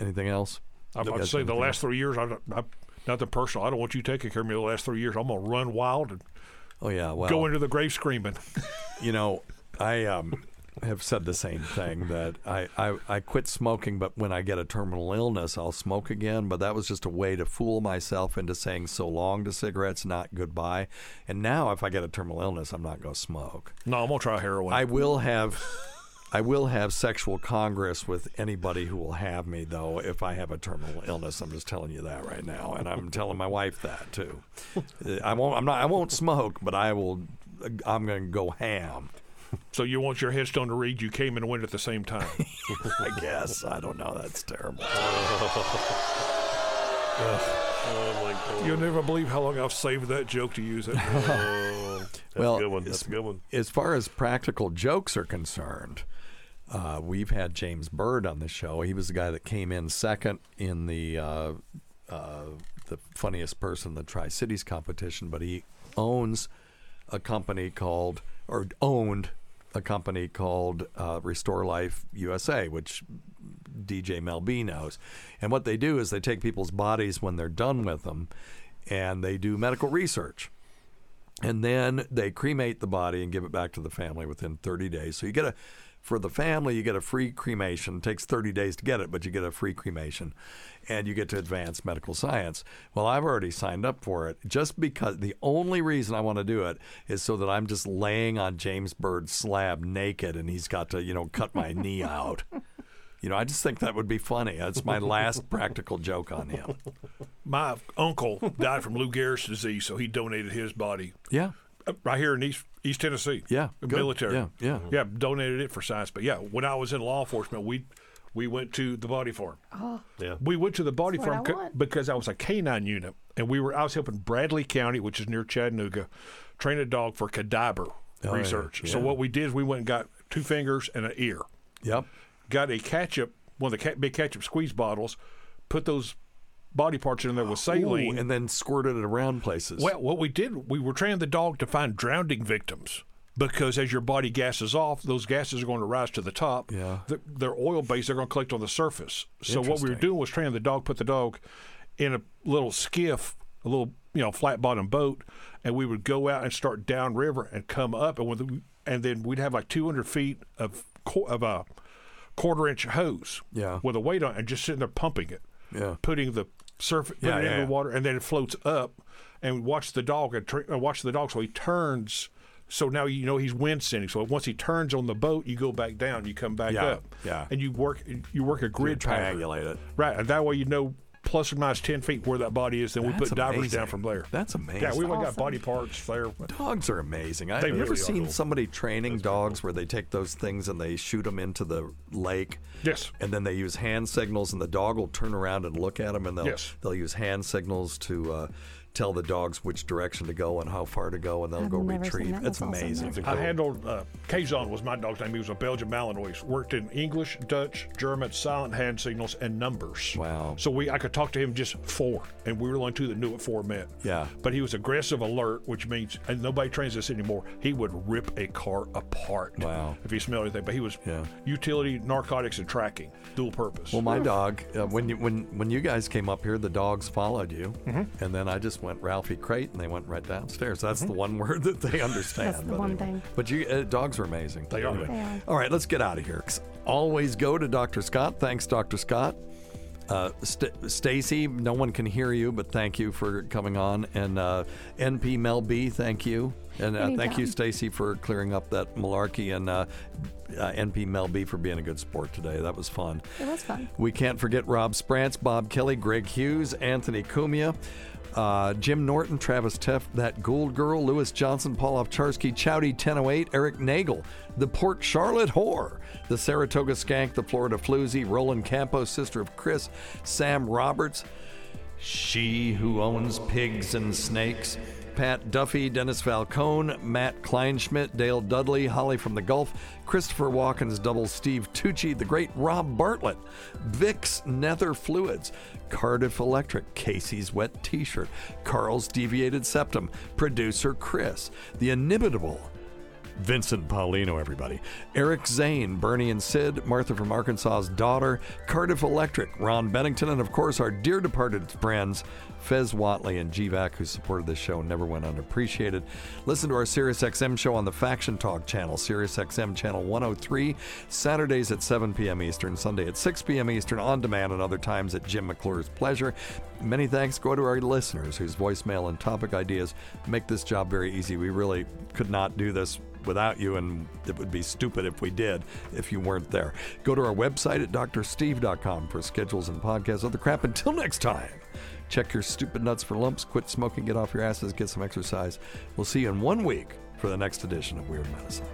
[SPEAKER 5] anything else
[SPEAKER 9] I'm about to say the last three years, I, I, nothing personal. I don't want you taking care of me the last three years. I'm gonna run wild and
[SPEAKER 5] oh yeah well
[SPEAKER 9] go into the grave screaming.
[SPEAKER 5] you know, I um, have said the same thing that I, I, I quit smoking, but when I get a terminal illness, I'll smoke again. But that was just a way to fool myself into saying so long to cigarettes, not goodbye. And now, if I get a terminal illness, I'm not going to smoke.
[SPEAKER 9] No, I'm gonna try heroin.
[SPEAKER 5] I will have. I will have sexual congress with anybody who will have me, though, if I have a terminal illness. I'm just telling you that right now, and I'm telling my wife that too. I won't. I'm not. I won't smoke, but I will. I'm going to go ham.
[SPEAKER 9] So you want your headstone to read, "You came and went at the same time."
[SPEAKER 5] I guess. I don't know. That's terrible.
[SPEAKER 6] Oh my god.
[SPEAKER 9] You'll never believe how long I've saved that joke to use it.
[SPEAKER 6] Oh, that's
[SPEAKER 5] well,
[SPEAKER 6] a good one. That's
[SPEAKER 5] as,
[SPEAKER 6] a good one.
[SPEAKER 5] as far as practical jokes are concerned, uh, we've had James Bird on the show. He was the guy that came in second in the uh, uh, the funniest person in the Tri Cities competition, but he owns a company called or owned a company called uh, Restore Life USA, which DJ Mel B knows. And what they do is they take people's bodies when they're done with them, and they do medical research and then they cremate the body and give it back to the family within 30 days. So you get a for the family, you get a free cremation. It takes 30 days to get it, but you get a free cremation and you get to advance medical science. Well, I've already signed up for it just because the only reason I want to do it is so that I'm just laying on James Bird's slab naked and he's got to, you know, cut my knee out. You know, I just think that would be funny. That's my last practical joke on him.
[SPEAKER 9] My uncle died from Lou Gehrig's disease, so he donated his body.
[SPEAKER 5] Yeah.
[SPEAKER 9] Uh, Right here in East East Tennessee.
[SPEAKER 5] Yeah,
[SPEAKER 9] The
[SPEAKER 5] good.
[SPEAKER 9] military.
[SPEAKER 5] Yeah, yeah.
[SPEAKER 9] Yeah, donated it for science. But yeah, when I was in law enforcement, we we went to the body farm.
[SPEAKER 7] Oh,
[SPEAKER 6] Yeah.
[SPEAKER 9] We went to the body
[SPEAKER 7] That's
[SPEAKER 9] farm
[SPEAKER 7] I
[SPEAKER 9] co- because I was a canine unit, and we were I was helping Bradley County, which is near Chattanooga, train a dog for cadaver
[SPEAKER 5] Oh, yeah,
[SPEAKER 9] research. So
[SPEAKER 5] yeah.
[SPEAKER 9] what we did is we went and got two fingers and an ear.
[SPEAKER 5] Yep.
[SPEAKER 9] Got a ketchup, one of the ca- big ketchup squeeze bottles, put those body parts in there with saline,
[SPEAKER 5] Ooh, and then squirted it around places.
[SPEAKER 9] well, what we did, we were training the dog to find drowning victims because as your body gases off, those gases are going to rise to the top.
[SPEAKER 5] Yeah.
[SPEAKER 9] The, they're oil based, they're going to collect on the surface. So what we were doing was training the dog, put the dog in a little skiff, a little you know flat bottom boat, and we would go out and start downriver and come up, and with the, and then we'd have like 200 feet of of a quarter inch hose
[SPEAKER 5] Yeah.
[SPEAKER 9] with a weight on, it and just sitting there pumping it
[SPEAKER 5] Yeah.
[SPEAKER 9] putting the surface, putting
[SPEAKER 5] Yeah,
[SPEAKER 9] it
[SPEAKER 5] yeah,
[SPEAKER 9] into
[SPEAKER 5] yeah.
[SPEAKER 9] the water, and then it floats up. And we watch the dog and tra- uh, watch the dog, so he turns. So now you know he's wind scenting. So once he turns on the boat, you go back down, you come back
[SPEAKER 5] Yeah,
[SPEAKER 9] up,
[SPEAKER 5] yeah.
[SPEAKER 9] and you work you work a grid pattern,
[SPEAKER 5] triangulate it.
[SPEAKER 9] right? And that way you know plus or minus ten feet where that body is. Then we
[SPEAKER 5] That's
[SPEAKER 9] put divers
[SPEAKER 5] amazing.
[SPEAKER 9] down from there.
[SPEAKER 5] That's amazing.
[SPEAKER 9] Yeah, we went and got body parts there.
[SPEAKER 5] Dogs are amazing. I've you ever
[SPEAKER 9] really are
[SPEAKER 5] seen
[SPEAKER 9] cool.
[SPEAKER 5] somebody training dogs where they take those things and they shoot them into the lake?
[SPEAKER 9] Yes.
[SPEAKER 5] And then they use hand signals, and the dog will turn around and look at them, and they'll
[SPEAKER 9] Yes.
[SPEAKER 5] they'll use hand signals to uh, tell the dogs which direction to go and how far to go, and they'll
[SPEAKER 7] I've
[SPEAKER 5] go retrieve.
[SPEAKER 7] that.
[SPEAKER 5] It's
[SPEAKER 7] That's awesome.
[SPEAKER 5] amazing.
[SPEAKER 9] I handled uh, Kazon was my dog's name. He was a Belgian Malinois. Worked in English, Dutch, German, silent hand signals, and numbers.
[SPEAKER 5] Wow.
[SPEAKER 9] So we I could talk to him just four, and we were the only two that knew what four meant.
[SPEAKER 5] Yeah.
[SPEAKER 9] But he was aggressive, alert, which means and nobody trains this anymore. He would rip a car apart.
[SPEAKER 5] Wow.
[SPEAKER 9] If he smelled anything, but he was
[SPEAKER 5] Yeah.
[SPEAKER 9] utility, narcotics, and tracking, dual purpose.
[SPEAKER 5] Well, my dog, uh, when you when when you guys came up here, the dogs followed you,
[SPEAKER 9] Mm-hmm.
[SPEAKER 5] and then I just went Ralphie Crate, and they went right downstairs. That's the one word that they understand.
[SPEAKER 7] That's the
[SPEAKER 5] but
[SPEAKER 7] one thing.
[SPEAKER 5] But you, uh, dogs are amazing.
[SPEAKER 9] They are.
[SPEAKER 7] They are.
[SPEAKER 5] All right, let's get out of here. Always go to Dr. Scott. Thanks, Dr. Scott. Uh, St- Stacy, no one can hear you, but thank you for coming on. And uh, NP Mel B, thank you. And uh, thank you, Stacy, for clearing up that malarkey. And uh, uh, NP Mel B for being a good sport today. That was fun.
[SPEAKER 7] It was fun.
[SPEAKER 5] We can't forget Rob Sprance, Bob Kelly, Greg Hughes, Anthony Cumia. Uh, Jim Norton, Travis Teff, That Gould Girl, Lewis Johnson, Paul Ovcharsky, Chowdy 1008, Eric Nagel, The Port Charlotte Whore, The Saratoga Skank, The Florida Floozy, Roland Campos, Sister of Chris, Sam Roberts, She Who Owns Pigs and Snakes, Pat Duffy, Dennis Falcone, Matt Kleinschmidt, Dale Dudley, Holly from the Gulf, Christopher Walken's double Steve Tucci, the great Rob Bartlett, Vicks Nether Fluids, Cardiff Electric, Casey's Wet T shirt, Carl's Deviated Septum, producer Chris, the inimitable Vincent Paulino, everybody. Eric Zane, Bernie and Sid, Martha from Arkansas's daughter, Cardiff Electric, Ron Bennington, and of course our dear departed friends, Fez Whatley and GVAC, who supported this show never went unappreciated. Listen to our SiriusXM show on the Faction Talk channel, SiriusXM channel 103, Saturdays at 7 p.m. Eastern, Sunday at 6 p.m. Eastern, on demand, and other times at Jim McClure's pleasure. Many thanks go to our listeners whose voicemail and topic ideas make this job very easy. We really could not do this without you, and it would be stupid if we did if you weren't there. Go to our website at drsteve.com for schedules and podcasts, other crap. Until next time, Check your stupid nuts for lumps, quit smoking, get off your asses, get some exercise. We'll see you in one week for the next edition of Weird Medicine.